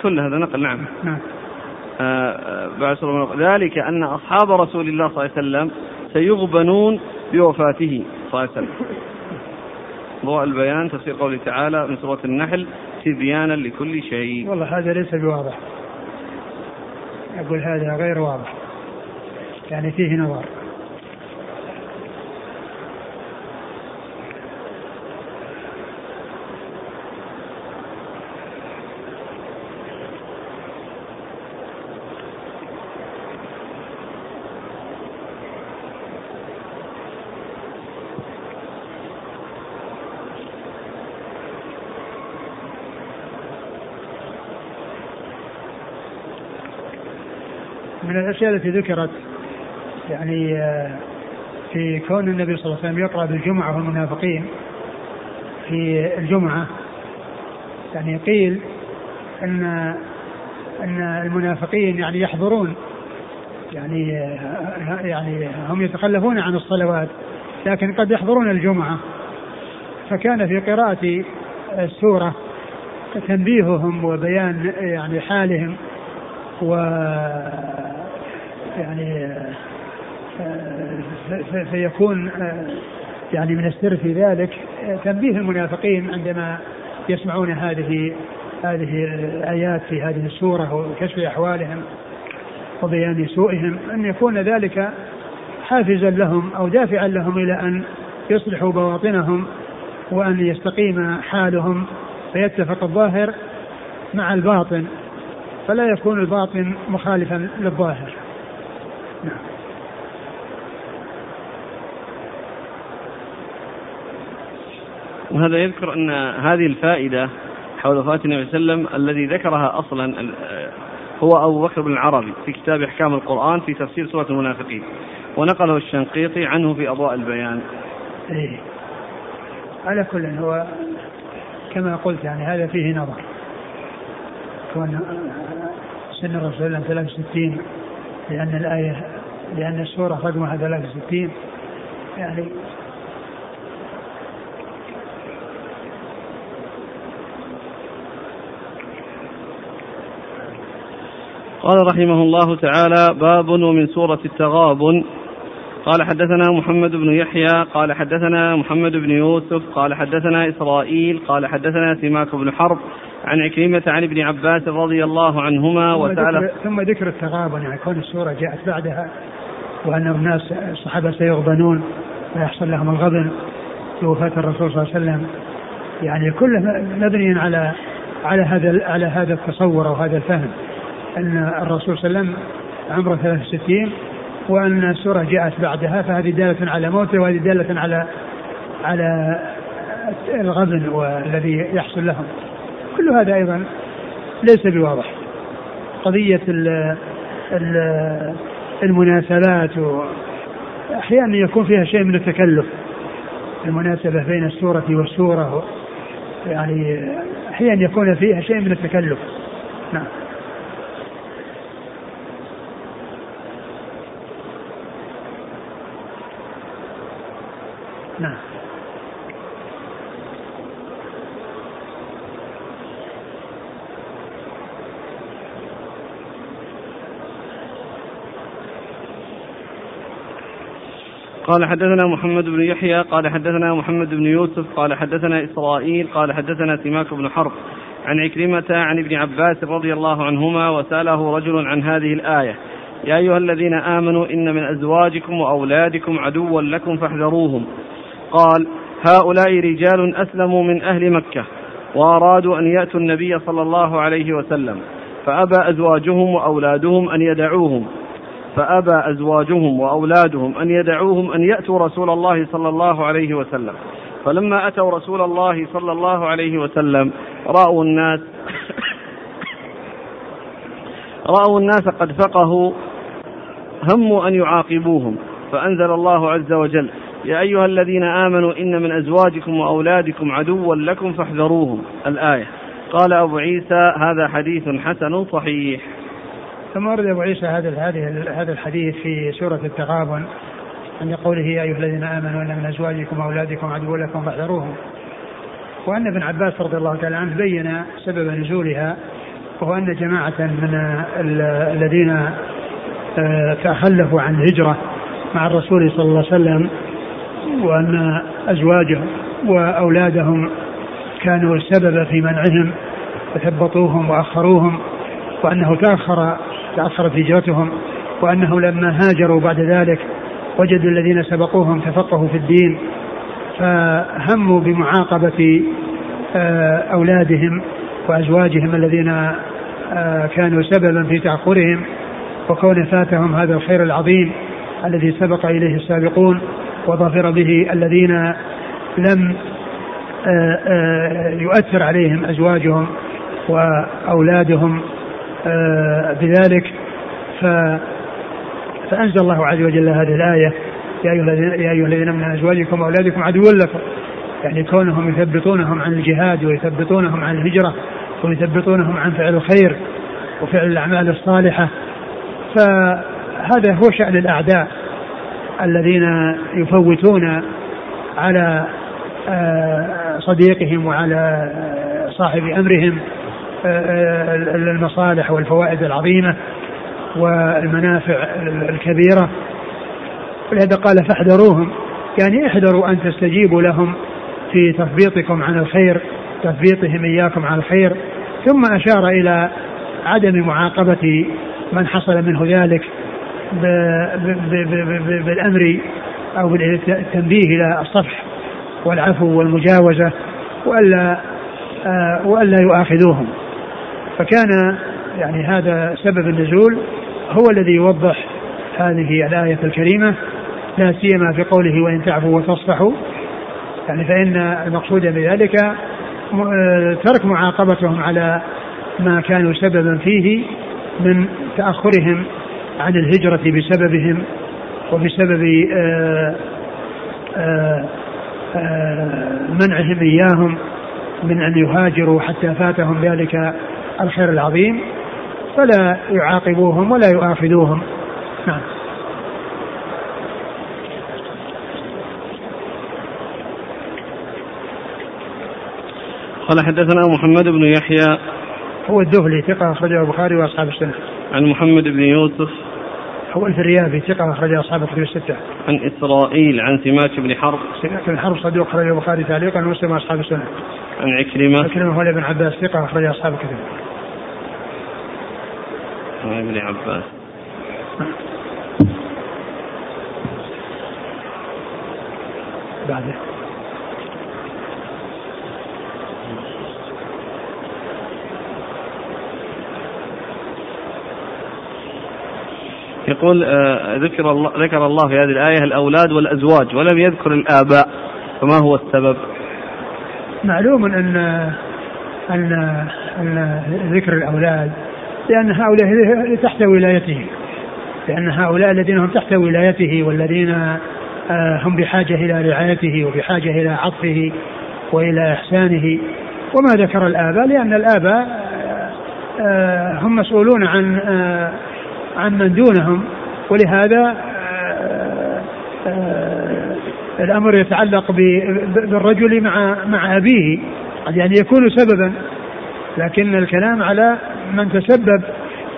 كل هذا نقل نعم. نعم. آه, آه، بعد سورة المنافقين. ذلك أن أصحاب رسول الله صلى الله عليه وسلم سيغبنون بوفاته صلى الله عليه وسلم. ضوء البيان تفسير قوله تعالى من سورة النحل تبيانا لكل شيء. والله هذا ليس بواضح. أقول هذا غير واضح. يعني فيه نظر. من الأشياء التي ذكرت يعني آه، في كون النبي صلى الله عليه وسلم يقرأ بالجمعة والمنافقين في الجمعة يعني قيل أن أن المنافقين يعني يحضرون يعني يعني هم يتخلفون عن الصلوات لكن قد يحضرون الجمعة. فكان في قراءة السورة تنبيههم وبيان يعني حالهم و يعني فيكون يعني من السر في ذلك تنبيه المنافقين عندما يسمعون هذه هذه الآيات في هذه السورة وكشف أحوالهم وبيان سوءهم أن يكون ذلك حافزا لهم أو دافعا لهم إلى أن يصلحوا بواطنهم وأن يستقيم حالهم فيتفق الظاهر مع الباطن فلا يكون الباطن مخالفا للظاهر. وهذا يذكر أن هذه الفائدة حول وفاة النبي صلى الله عليه وسلم الذي ذكرها أصلا هو أبو بكر بن العربي في كتاب إحكام القرآن في تفسير سورة المنافقين. ونقله الشنقيطي عنه في أضواء البيان. إيه. على كل هو كما قلت يعني هذا فيه نظر. كون سن الرسول 63 لأن الآية لأن السورة رقمها 63 يعني قال رحمه الله تعالى باب ومن سورة التغابن. قال حدثنا محمد بن يحيى قال حدثنا محمد بن يوسف قال حدثنا إسرائيل قال حدثنا سماك بن حرب عن عكرمة عن ابن عباس رضي الله عنهما وسأل ثم ذكر التغابن يعني كون السورة جاءت بعدها وأن الناس الصحابة سيغبنون ويحصل لهم الغبن بوفاة الرسول صلى الله عليه وسلم. يعني كله مبني على على هذا على هذا التصور وهذا الفهم أن الرسول صلى الله عليه وسلم عمره 63 وأن السورة جاءت بعدها فهذه دالة على موته وهذه دالة على على الغبن والذي يحصل لهم. كل هذا أيضا ليس بواضح قضية ال ال المناسبات أحيانا يكون فيها شيء من التكلف. المناسبة بين السورة والسورة يعني أحيانا يكون فيها شيء من التكلف. نعم. قال حدثنا محمد بن يحيى قال حدثنا محمد بن يوسف قال حدثنا إسرائيل قال حدثنا سماك بن حرب عن عكرمة عن ابن عباس رضي الله عنهما وسأله رجل عن هذه الآية يا أيها الذين آمنوا إن من أزواجكم وأولادكم عدوا لكم فاحذروهم. قال هؤلاء رجال أسلموا من أهل مكة وأرادوا أن يأتوا النبي صلى الله عليه وسلم فأبى أزواجهم وأولادهم أن يدعوهم فأبى أزواجهم وأولادهم أن يدعوهم أن يأتوا رسول الله صلى الله عليه وسلم. فلما أتوا رسول الله صلى الله عليه وسلم رأوا الناس رأوا الناس قد فقهوا هموا أن يعاقبوهم. فأنزل الله عز وجل يا أيها الذين آمنوا إن من أزواجكم وأولادكم عدوا لكم فاحذروهم. الآية. قال أبو عيسى هذا حديث حسن صحيح. ثم ورد أبو عيسى هذا هذا الحديث في سورة التغابن عند قوله يا أيها الذين آمنوا إن من أزواجكم وأولادكم عدو لكم فاحذروهم. وأن ابن عباس رضي الله تعالى عنه بين سبب نزولها وهو أن جماعة من الذين آه، تخلفوا عن الهجرة مع الرسول صلى الله عليه وسلم وأن أزواجهم وأولادهم كانوا السبب في منعهم فثبطوهم وأخروهم وأنه تأخر تأخرت هجرتهم وأنهم لما هاجروا بعد ذلك وجدوا الذين سبقوهم تفقهوا في الدين فهموا بمعاقبة آه، أولادهم وأزواجهم الذين آه، كانوا سببا في تأخرهم وكون فاتهم هذا الخير العظيم الذي سبق إليه السابقون وظفر به الذين لم آه، يؤثر عليهم أزواجهم وأولادهم بذلك ف فأنزل الله عز وجل هذه الآية يا أيها الذين من أزواجكم وأولادكم عدوا لكم. يعني كونهم يثبطونهم عن الجهاد ويثبطونهم عن الهجرة ويثبطونهم عن فعل الخير وفعل الأعمال الصالحة. فهذا هو شأن الأعداء الذين يفوتون على آه، صديقهم وعلى آه، صاحب أمرهم. آه، المصالح والفوائد العظيمة والمنافع الكبيرة. ولهذا قال فاحذروهم يعني احذروا أن تستجيبوا لهم في تثبيطكم عن الخير تثبيطهم إياكم عن الخير. ثم أشار إلى عدم معاقبة من حصل منه ذلك بالأمر أو بالتنبيه إلى الصفح والعفو والمجاوزة وألا وألا يؤاخذوهم. فكان يعني هذا سبب النزول هو الذي يوضح هذه الآية الكريمة لا سيما في قوله وإن تعفوا وتصفحوا. يعني فإن المقصود بذلك آه، ترك معاقبتهم على ما كانوا سببا فيه من تأخرهم عن الهجرة بسببهم وبسبب آه، آه، منعهم إياهم من أن يهاجروا حتى فاتهم ذلك الخير العظيم فلا يعاقبوهم ولا يؤاخذوهم نعم قال حدثنا محمد بن يحيى هو الذهلي ثقة أخرجه البخاري وأصحاب السنة. عن محمد بن يوسف هو الفريابي ثقة أخرجه أصحاب الكتب الستة. عن إسرائيل عن سماك بن حرب. سماك بن حرب صدوق أخرجه البخاري تعليقا ومسلم وأصحاب السنة. عن عكرمة. عكرمة هو ابن عباس ثقة أخرجه أصحاب الكتب. عن ابن عباس. بعده. يقول آه، ذكر الله ذكر الله في هذه الآية الأولاد والأزواج ولم يذكر الآباء فما هو السبب؟ معلوم أن أن أن ذكر الأولاد لأن هؤلاء تحت ولايته. لأن هؤلاء الذين هم تحت ولايته والذين آه، هم بحاجة إلى رعايته وبحاجة إلى عطفه وإلى إحسانه. وما ذكر الآباء لأن الآباء آه، هم مسؤولون عن عن من دونهم. ولهذا آه، آه، الأمر يتعلق بالرجل مع مع أبيه. قد يعني يكون سببا. لكن الكلام على من تسبب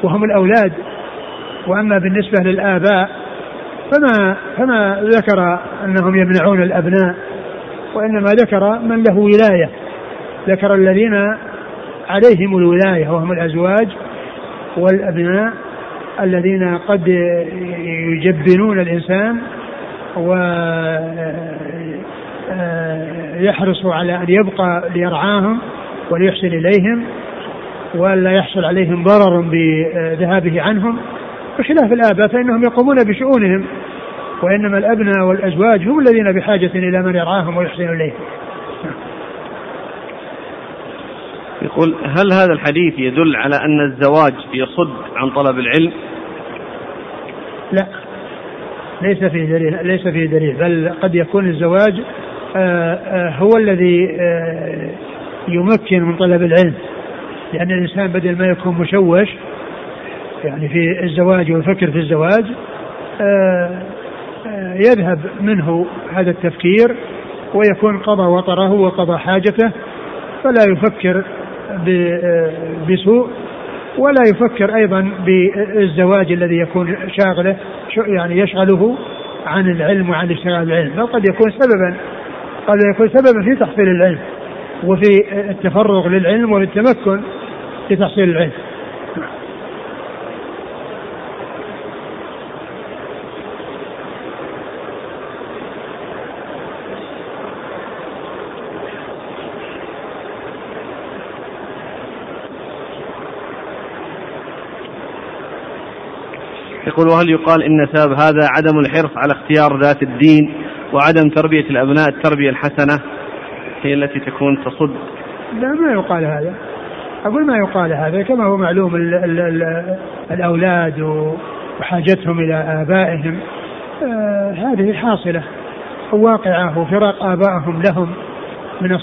وهم الأولاد وأما بالنسبة للآباء فما فما ذكر أنهم يمنعون الأبناء وإنما ذكر من له ولاية. ذكر الذين عليهم الولاية وهم الأزواج والأبناء الذين قد يجبنون الإنسان ويحرص على أن يبقى ليرعاهم وليحسن إليهم ولا يحصل عليهم ضرر بذهابه عنهم بخلاف الآباء فإنهم يقومون بشؤونهم وإنما الأبناء والأزواج هم الذين بحاجة إلى من يرعاهم ويحسن إليهم. يقول هل هذا الحديث يدل على أن الزواج يصد عن طلب العلم؟ لا. ليس فيه دليل ليس فيه دليل بل قد يكون الزواج آه، آه، هو الذي آه، يمكن من طلب العلم. لأن الإنسان بدل ما يكون مشوش يعني في الزواج ويفكر في الزواج يذهب منه هذا التفكير ويكون قضى وطره وقضى حاجته فلا يفكر بسوء ولا يفكر أيضا بالزواج الذي يكون شاغله يعني يشغله عن العلم وعن اشتغال العلم بل قد يكون سببا قد يكون سببا في تحصيل العلم. وفي التفرغ للعلم وللتمكن في تحصيل العلم. يقول وهل يقال إن سبب هذا عدم الحرص على اختيار ذات الدين وعدم تربية الأبناء التربية الحسنة؟ هي التي تكون تصد. لا ما يقال هذا. أقول ما يقال هذا كما هو معلوم ال ال ال الأولاد وحاجتهم إلى آبائهم. آه هذه حاصلة. واقعة وفراق آبائهم لهم. من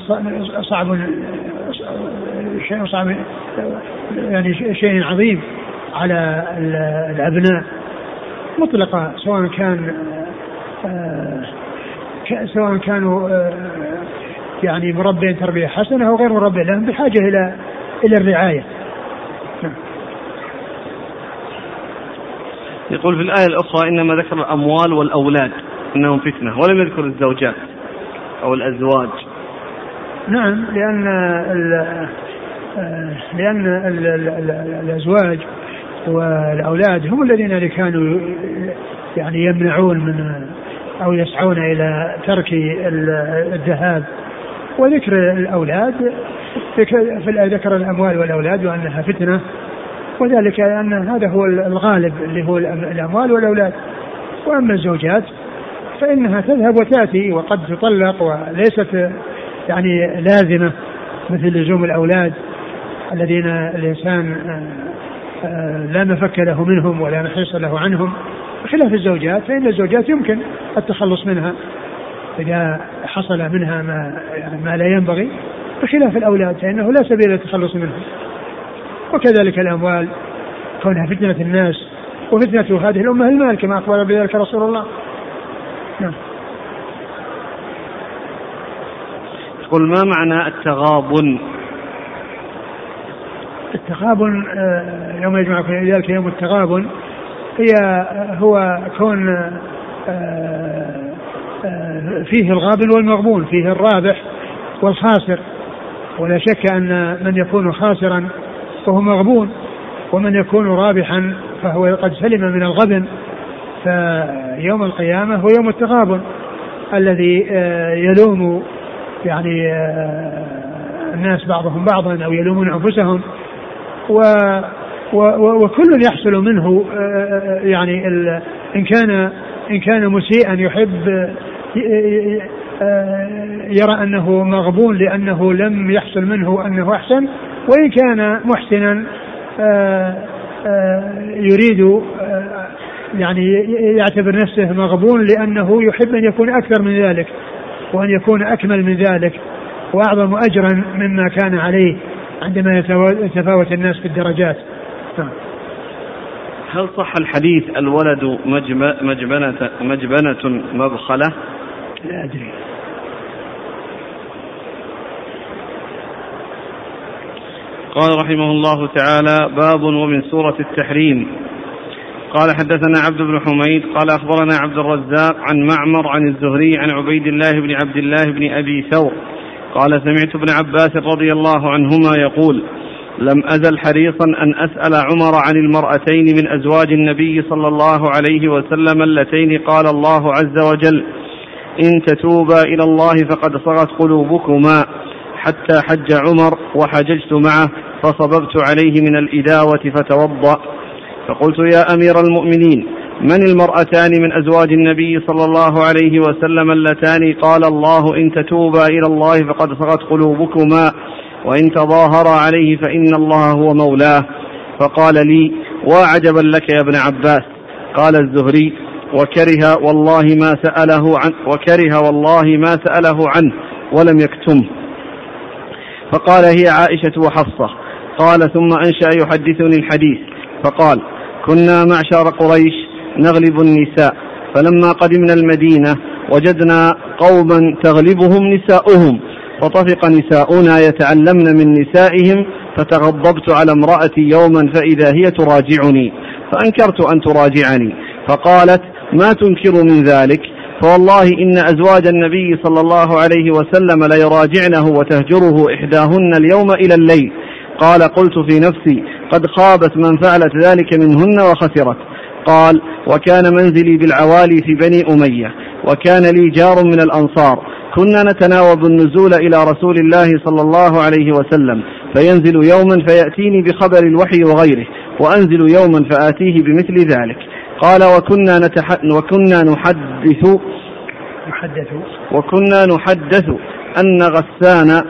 صعب شيء صعب يعني شيء عظيم على الأبناء مطلقة سواء كان سواء كانوا يعني مربين تربية حسنة أو غير مربين لهم بحاجة إلى إلى الرعاية. نعم. يقول في الآية الأخرى إنما ذكر الأموال والأولاد أنهم فتنة ولم يذكر الزوجات أو الأزواج. نعم لأن لأن الأزواج والأولاد هم الذين كانوا يعني يمنعون من أو يسعون إلى ترك الذهاب. وذكر الأولاد في الآية ذكر الأموال والأولاد وأنها فتنة وذلك لأن هذا هو الغالب اللي هو الأموال والأولاد. وأما الزوجات فإنها تذهب وتأتي وقد تطلق وليست يعني لازمة مثل لزوم الأولاد الذين الإنسان آه، لا مفك له منهم ولا محيص له عنهم. بخلاف الزوجات فإن الزوجات يمكن التخلص منها. إذا حصل منها ما يعني ما لا ينبغي بخلاف الأولاد فإنه لا سبيل للتخلص منهم وكذلك الأموال كونها فتنة الناس وفتنة هذه الأمة المال كما أخبر بذلك رسول الله. نعم. يقول ما معنى التغابن؟ التغابن آه، يوم يجمعكم ذلك يوم التغابن هي هو كون آه، آه، فيه الغابن والمغبون فيه الرابح والخاسر. ولا شك أن من يكون خاسرا فهو مغبون ومن يكون رابحا فهو قد سلم من الغبن. فيوم القيامة هو يوم التغابن الذي آه، يلوم يعني الناس بعضهم بعضا أو يلومون أنفسهم. و وكل يحصل منه آه، آه، يعني إن كان إن كان مسيئا يحب آه، يرى أنه مغبون لأنه لم يحصل منه أنه أحسن وإن كان محسنا يريد يعني يعتبر نفسه مغبون لأنه يحب أن يكون أكثر من ذلك وأن يكون أكمل من ذلك وأعظم اجرا مما كان عليه عندما يتفاوت الناس في الدرجات نعم. هل صح الحديث الولد مجبنة مجبنة مبخلة؟ لا أدري. قال رحمه الله تعالى باب ومن سورة التحريم. قال حدثنا عبد بن حميد قال أخبرنا عبد الرزاق عن معمر عن الزهري عن عبيد الله بن عبد الله بن أبي ثور. قال سمعت ابن عباس رضي الله عنهما يقول لم أزل حريصا أن أسأل عمر عن المرأتين من أزواج النبي صلى الله عليه وسلم اللتين قال الله عز وجل إن تتوبا إلى الله فقد صغت قلوبكما. حتى حج عمر وحججت معه فصببت عليه من الإداوة فتوضأ. فقلت يا أمير المؤمنين من المرأتان من أزواج النبي صلى الله عليه وسلم اللتان قال الله إن تتوبا إلى الله فقد صغت قلوبكما. وإن تظاهر عليه فإن الله هو مولاه. فقال لي وعجبا لك يا ابن عباس. قال الزهري وكره والله ما سأله عن وكره والله ما سأله عنه ولم يكتمه. فقال هي عائشة وحفصة. قال ثم أنشأ يحدثني الحديث. فقال كنا معشر قريش نغلب النساء فلما قدمنا المدينة وجدنا قوما تغلبهم نساؤهم فطفق نساؤنا يتعلمن من نسائهم فتغضبت على امرأتي يوما فإذا هي تراجعني. فأنكرت أن تراجعني. فقالت ما تنكر من ذلك؟ فوالله إن أزواج النبي صلى الله عليه وسلم ليراجعنه وتهجره إحداهن اليوم إلى الليل. قال قلت في نفسي قد خابت من فعلت ذلك منهن وخسرت. قال وكان منزلي بالعوالي في بني أمية وكان لي جار من الأنصار كنا نتناوب النزول إلى رسول الله صلى الله عليه وسلم فينزل يوما فيأتيني بخبر الوحي وغيره وأنزل يوما فآتيه بمثل ذلك. قال وكنا, نتح... وكنا نحدث نحدث. وكنا نحدث أن غسان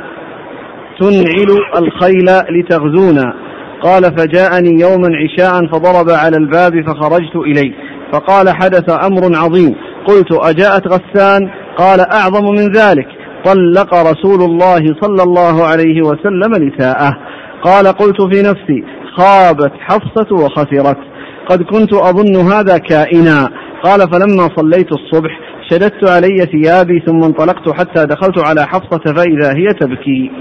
تنعل الخيل لتغزونا. قال فجاءني يوما عشاء فضرب على الباب فخرجت إليه فقال حدث أمر عظيم. قلت أجاءت غسان قال أعظم من ذلك طلق رسول الله صلى الله عليه وسلم نساءه. قال قلت في نفسي خابت حفصة وخسرت. قد كنت أظن هذا كائنا. قال فلما صليت الصبح شددت علي ثيابي ثم انطلقت حتى دخلت على حفصة فإذا هي تبكي.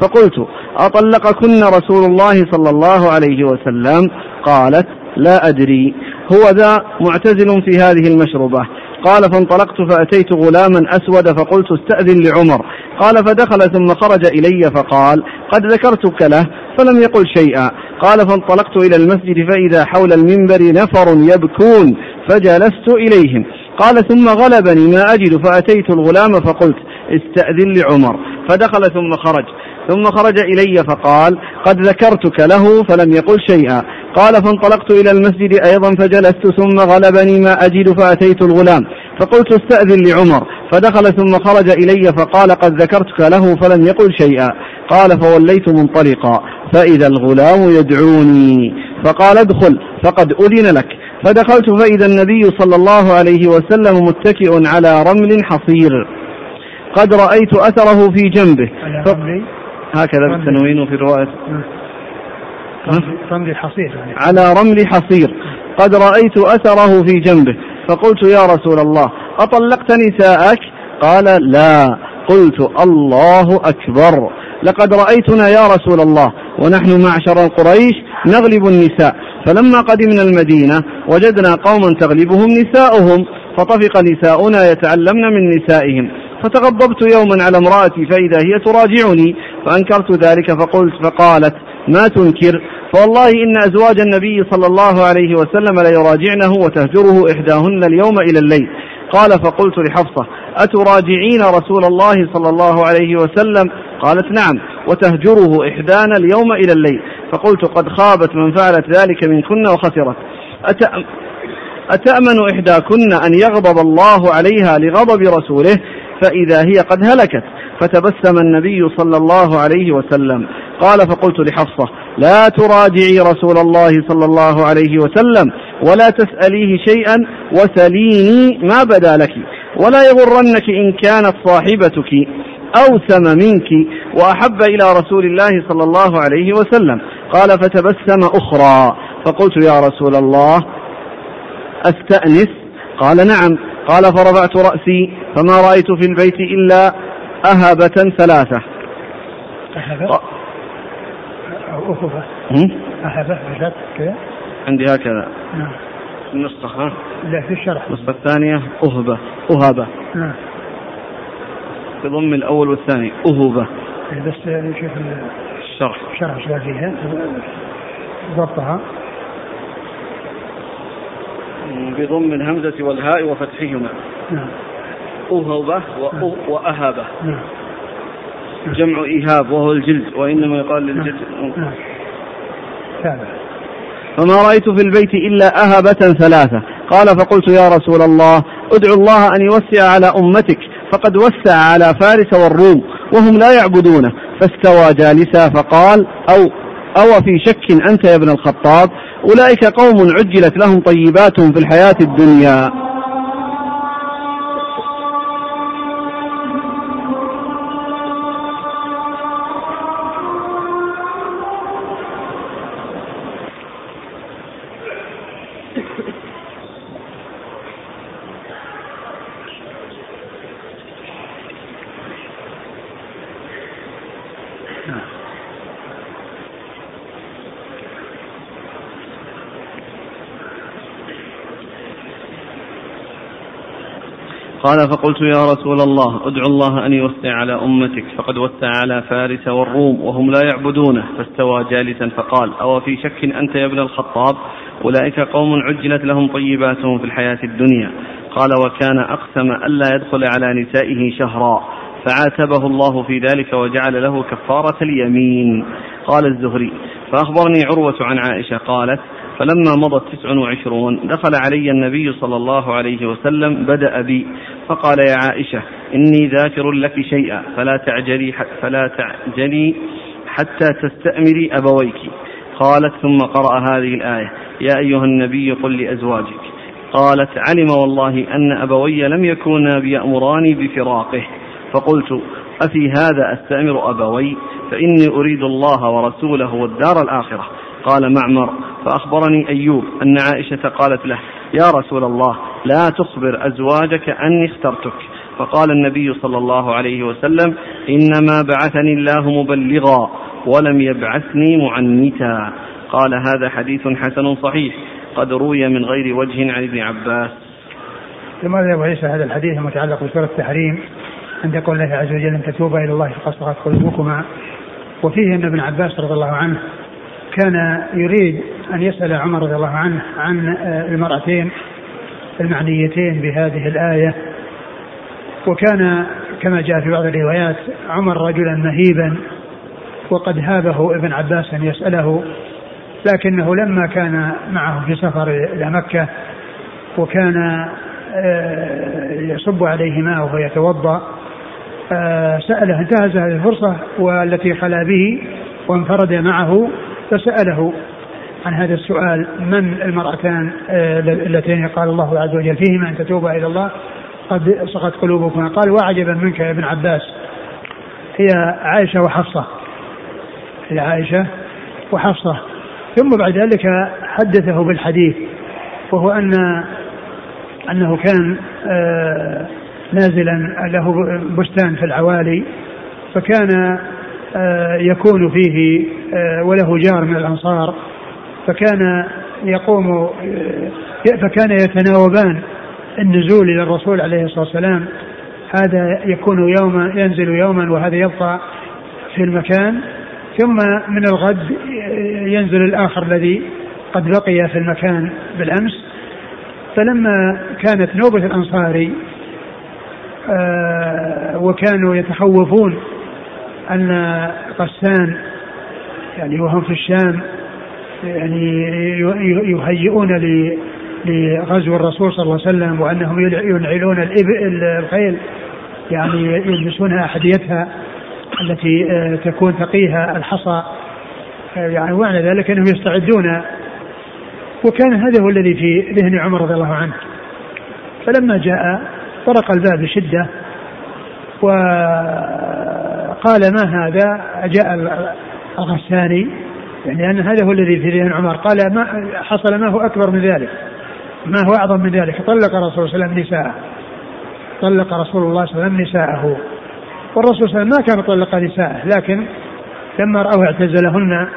فقلت أطلقكن رسول الله صلى الله عليه وسلم؟ قالت لا أدري. هو ذا معتزل في هذه المشروبة قال فانطلقت فأتيت غلاما أسود فقلت استأذن لعمر. قال فدخل ثم خرج إلي فقال قد ذكرتك له فلم يقل شيئا. قال فانطلقت إلى المسجد فإذا حول المنبر نفر يبكون فجلست إليهم. قال ثم غلبني ما أجد فأتيت الغلام فقلت استأذن لعمر. فدخل ثم خرج. ثم خرج إلي فقال قد ذكرتك له فلم يقل شيئا. قال فانطلقت إلى المسجد أيضا فجلست ثم غلبني ما أجد فأتيت الغلام. فقلت استأذن لعمر. فدخل ثم خرج إلي فقال قد ذكرتك له فلم يقل شيئا. قال فوليت منطلقا. فإذا الغلام يدعوني. فقال ادخل فقد أذن لك. فدخلت فإذا النبي صلى الله عليه وسلم متكئ على رمل حصير. قد رأيت أثره في جنبه. ف... هكذا بالتنوين وفي الرواية. رمل حصير يعني. على رمل حصير. قد رأيت أثره في جنبه. فقلت يا رسول الله أطلقت نساءك؟ قال لا. قلت الله أكبر. لقد رأيتنا يا رسول الله ونحن معشر قريش نغلب النساء. فلما قدمنا المدينة وجدنا قوما تغلبهم نساؤهم فطفق نساؤنا يتعلمن من نسائهم. فتغضبت يوما على امرأتي فإذا هي تراجعني فأنكرت ذلك فقلت فقالت ما تنكر؟ فوالله إن أزواج النبي صلى الله عليه وسلم ليراجعنه وتهجره إحداهن اليوم إلى الليل. قال فقلت لحفصة أتراجعين رسول الله صلى الله عليه وسلم؟ قالت نعم وتهجره إحدانا اليوم إلى الليل. فقلت قد خابت من فعلت ذلك منكن وخسرت. أتأمن إحداكن أن يغضب الله عليها لغضب رسوله؟ فإذا هي قد هلكت فتبسم النبي صلى الله عليه وسلم. قال فقلت لحفصة لا تراجعي رسول الله صلى الله عليه وسلم ولا تسأليه شيئا وسليني ما بدا لك. ولا يغرنك إن كانت صاحبتك أوسم منك وأحب إلى رسول الله صلى الله عليه وسلم. قال فتبسم أخرى. فقلت يا رسول الله أستأنس؟ قال نعم. قال فرفعت رأسي فما رأيت في البيت إلا أهبة ثلاثة. أهبة؟ أهبة أهبة كذا. عندي هكذا. نعم. النسخة ها؟ لا في الشرح. النسخة الثانية أهبة أهبة. نعم. بضم الأول والثاني أهبة. إيه، بس نشوف الشرح الشرح شو فيها ضبطها. بضم الهمزة والهاء وفتحهما. نعم. أهبة وأهبة نعم. جمع إيهاب وهو الجلد وإنما يقال للجلد نعم. نعم. فما رأيت في البيت إلا أهبة ثلاثة. قال فقلت يا رسول الله ادعو الله أن يوسع على أمتك فقد وسع على فارس والروم وهم لا يعبدونه. فاستوى جالسا فقال أو أو في شك أنت يا ابن الخطاب أولئك قوم عجلت لهم طيباتهم في الحياة الدنيا. قال فقلت يا رسول الله ادعو الله أن يوسع على أمتك. فقد وسع على فارس والروم وهم لا يعبدونه. فاستوى جالسا فقال أو في شك أنت يا ابن الخطاب؟ أولئك قوم عجلت لهم طيباتهم في الحياة الدنيا. قال وكان أقسم ألا يدخل على نسائه شهرا. فعاتبه الله في ذلك وجعل له كفارة اليمين. قال الزهري فأخبرني عروة عن عائشة قالت فلما مضت تسع وعشرون دخل علي النبي صلى الله عليه وسلم بدأ بي فقال يا عائشة إني ذاكر لك شيئا فلا تعجلي فلا تعجلي حتى تستأمري أبويك. قالت ثم قرأ هذه الآية يا أيها النبي قل لأزواجك. قالت علم والله أن أبوي لم يكونا بيأمراني بفراقه. فقلت أفي هذا أستأمر أبوي؟ فإني أريد الله ورسوله والدار الآخرة. قال معمر فأخبرني أيوب أن عائشة قالت له يا رسول الله لا تخبر أزواجك أني اخترتك. فقال النبي صلى الله عليه وسلم إنما بعثني الله مبلغا ولم يبعثني معنتا. قال هذا حديث حسن صحيح قد روي من غير وجه عن ابن عباس. ثم أبو عيسى؟ هذا الحديث المتعلق بسورة التحريم عند قول الله عز وجل أن تتوبا إلى الله فقد قلوبكما. وفيه أن ابن عباس رضي الله عنه كان يريد أن يسأل عمر رضي الله عنه عن المرأتين المعنيتين بهذه الآية. وكان كما جاء في بعض الروايات عمر رجلا مهيبا وقد هابه ابن عباس أن يسأله لكنه لما كان معه في سفر إلى مكة وكان آه، يصب عليه ماء وهو يتوضأ آه، سأله انتهز هذه الفرصة والتي خلا به وانفرد معه فسأله عن هذا السؤال من المرأتان آه، اللتين قال الله عز وجل فيهما أن تتوبا إلى الله. قد سقط قلوبكما. قال وعجبا منك يا ابن عباس. هي عائشة وحفصة. هي عائشة وحفصة. ثم بعد ذلك حدثه بالحديث وهو أن أنه كان آه نازلا له بستان في العوالي فكان يكون فيه آه، وله جار من الأنصار فكان يقوم آه، فكان يتناوبان النزول إلى الرسول عليه الصلاة والسلام. هذا يكون يوما ينزل يوما وهذا يبقى في المكان. ثم من الغد ينزل الآخر الذي قد بقي في المكان بالأمس. فلما كانت نوبة الأنصاري آه، وكانوا يتخوفون أن غسان يعني وهم في الشام يعني يهيئون لغزو الرسول صلى الله عليه وسلم وأنهم ينعلون الخيل يعني يلبسونها أحذيتها التي آه، تكون تقيها الحصى آه، يعني ومعنى ذلك أنهم يستعدون. وكان هذا هو الذي في ذهن عمر رضي الله عنه. فلما جاء طرق الباب بشدة وقال ما هذا؟ جاء الغساني يعني أن هذا هو الذي في ذهن عمر. قال ما حصل ما هو أكبر من ذلك؟ ما هو أعظم من ذلك؟ طلق الرسول صلى الله عليه وسلم نساءه. طلق رسول الله صلى الله عليه وسلم نساءه. والرسول صلى الله عليه وسلم ما كان طلق نساءه لكن لما رأوه اعتزلهن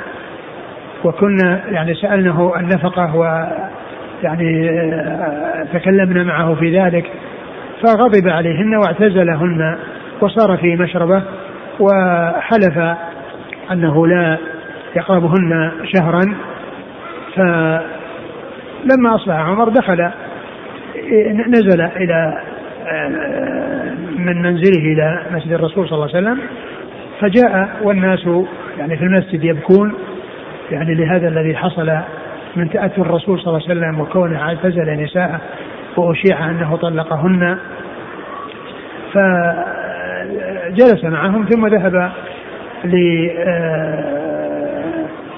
وكنا يعني سألنه النفقة و يعني تكلمنا معه في ذلك فغضب عليهن واعتزلهن وصار في مشربة. وحلف أنه لا يقربهن شهرا فلما أصبح عمر دخل نزل إلى من منزله إلى مسجد الرسول صلى الله عليه وسلم فجاء والناس يعني في المسجد يبكون يعني لهذا الذي حصل من تأثر الرسول صلى الله عليه وسلم وكونه اعتزل نساءه وأشيع أنه طلقهن. فجلس معهم ثم ذهب ل آه،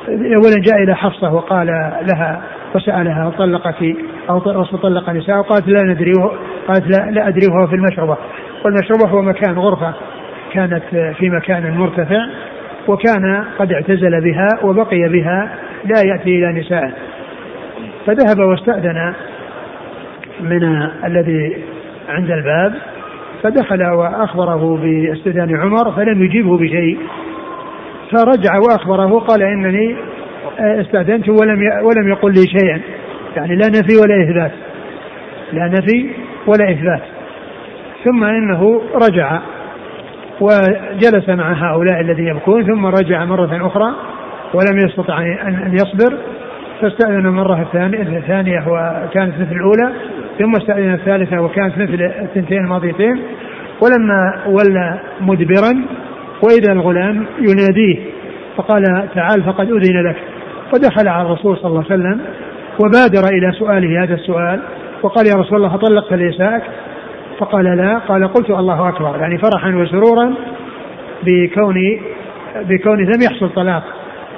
اولا جاء إلى حفصة وقال لها وسألها طلقك أو طلق نساء قالت لا ندري قالت لا, لا أدري وهو في المشربة. والمشربة هو مكان غرفة كانت في مكان مرتفع وكان قد اعتزل بها وبقي بها لا يأتي إلى نسائه فذهب واستأذن من الذي عند الباب فدخل وأخبره باستئذان عمر فلم يجيبه بشيء. فرجع وأخبره قال إنني استأذنت ولم ولم يقل لي شيئا. يعني لا نفي ولا إثبات. لا نفي ولا إثبات. ثم إنه رجع وجلس مع هؤلاء الذين يبكون ثم رجع مرة أخرى ولم يستطع أن يصبر. فاستأذن المرة الثانية وكانت مثل الأولى ثم استأذن الثالثة وكانت مثل الثنتين الماضيتين. ولما ولى مدبرا وإذا الغلام يناديه فقال تعال فقد أذن لك. فدخل على الرسول صلى الله عليه وسلم وبادر إلى سؤاله هذا السؤال وقال يا رسول الله طلقت نساءك فقال لا قال قلت الله أكبر. يعني فرحا وسرورا بكون بكون لم يحصل طلاق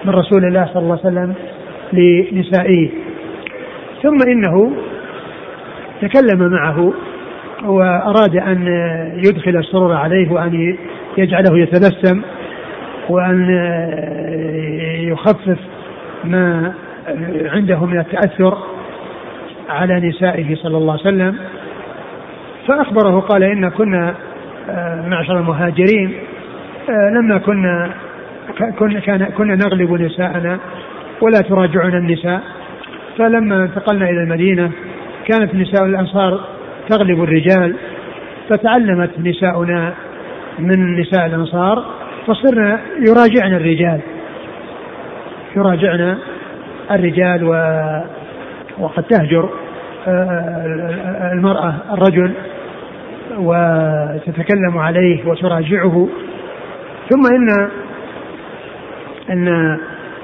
من رسول الله صلى الله عليه وسلم. لنسائه. ثم إنه تكلم معه وأراد أن يدخل السرور عليه وأن يجعله يتبسم وأن يخفف ما عنده من التأثر على نسائه صلى الله عليه وسلم. فأخبره قال إن كنا آه، معشر المهاجرين آه، لما كنا كنا كنا نغلب نساءنا. ولا تراجعنا النساء. فلما انتقلنا إلى المدينة كانت نساء الأنصار تغلب الرجال فتعلمت نساؤنا من نساء الأنصار فصرنا يراجعنا الرجال. يراجعنا الرجال و وقد تهجر آه، المرأة الرجل وتتكلم عليه وتراجعه. ثم إن أن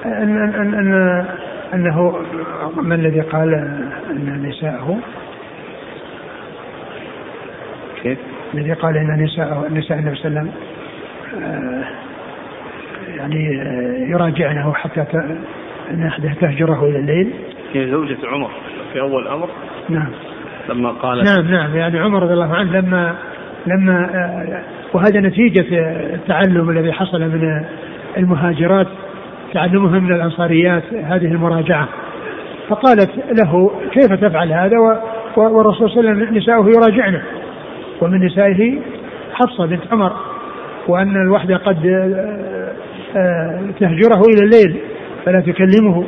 أن أن, أن أنه ما الذي قال أن نساءه؟ كيف؟ الذي قال أن نساء نساء النبي صلى الله عليه وسلم آه، يعني آه، يراجعنه حتى أن أحدها تهجره إلى الليل. هي زوجة عمر في أول الأمر نعم. لما قالت نعم نعم يعني عمر رضي الله عنه لما لما آه، وهذا نتيجة التعلم الذي حصل من المهاجرات. تعلمهم من الأنصاريات هذه المراجعة. فقالت له كيف تفعل هذا؟ والرسول صلى الله عليه وسلم نساؤه يراجعنا. ومن نسائه حفصة بنت عمر وأن الوحدة قد آه، آه، تهجره إلى الليل فلا تكلمه.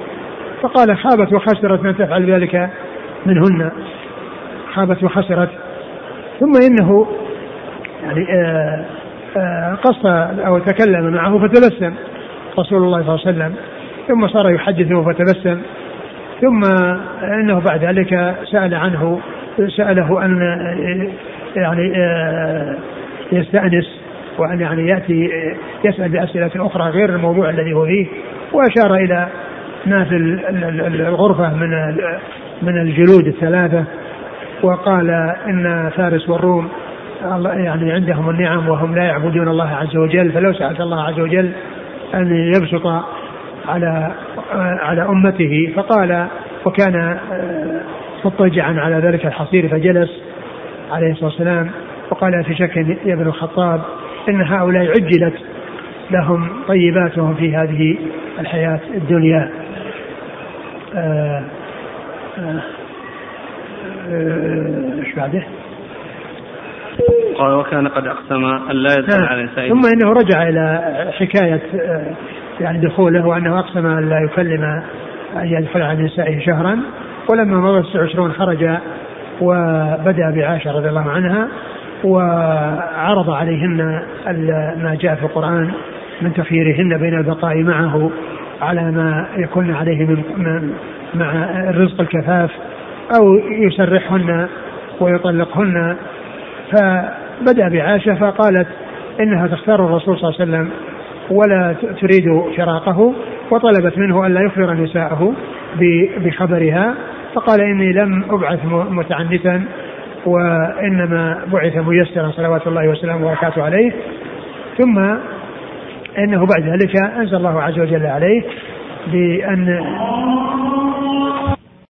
فقال خابت وخسرت من تفعل ذلك منهن. خابت وخسرت. ثم إنه يعني آه، قص أو تكلم معه فتبسم. رسول الله صلى الله عليه وسلم ثم صار يحدثه فتبسم ثم إنه بعد ذلك سأل عنه سأله أن يعني آه، يستأنس وأن يعني يأتي يسأل بأسئلة أخرى غير الموضوع الذي هو فيه وأشار إلى ما في الغرفة من من الجلود الثلاثة وقال إن فارس والروم يعني عندهم النعم وهم لا يعبدون الله عز وجل فلو سألت الله عز وجل أن يبسط على على أمته فقال وكان آه، مضطجعا على ذلك الحصير فجلس عليه الصلاة والسلام وقال في شك يا ابن الخطاب إن هؤلاء عجلت لهم طيباتهم في هذه الحياة الدنيا آه، آه، إيش بعده؟ قال وكان قد أقسم أن لا يدخل على نسائه ثم إنه رجع إلى حكاية آه، يعني دخوله وأنه أقسم أن لا يكلم أن يدخل على نسائه شهرا. ولما مضى 29 خرج وبدأ بعائشة رضي الله عنها وعرض عليهن ما جاء في القرآن من تخييرهن بين البقاء معه على ما يكون عليه من مع الرزق الكفاف أو يسرحهن ويطلقهن فبدأ بعائشة فقالت إنها تختار الرسول صلى الله عليه وسلم ولا تريد فراقه وطلبت منه ألا يخبر نساءه بخبرها فقال إني لم أبعث متعنتا وإنما بعث ميسرا صلوات الله وسلامه وبركاته عليه. ثم إنه بعد ذلك أنزل الله عز وجل عليه بأن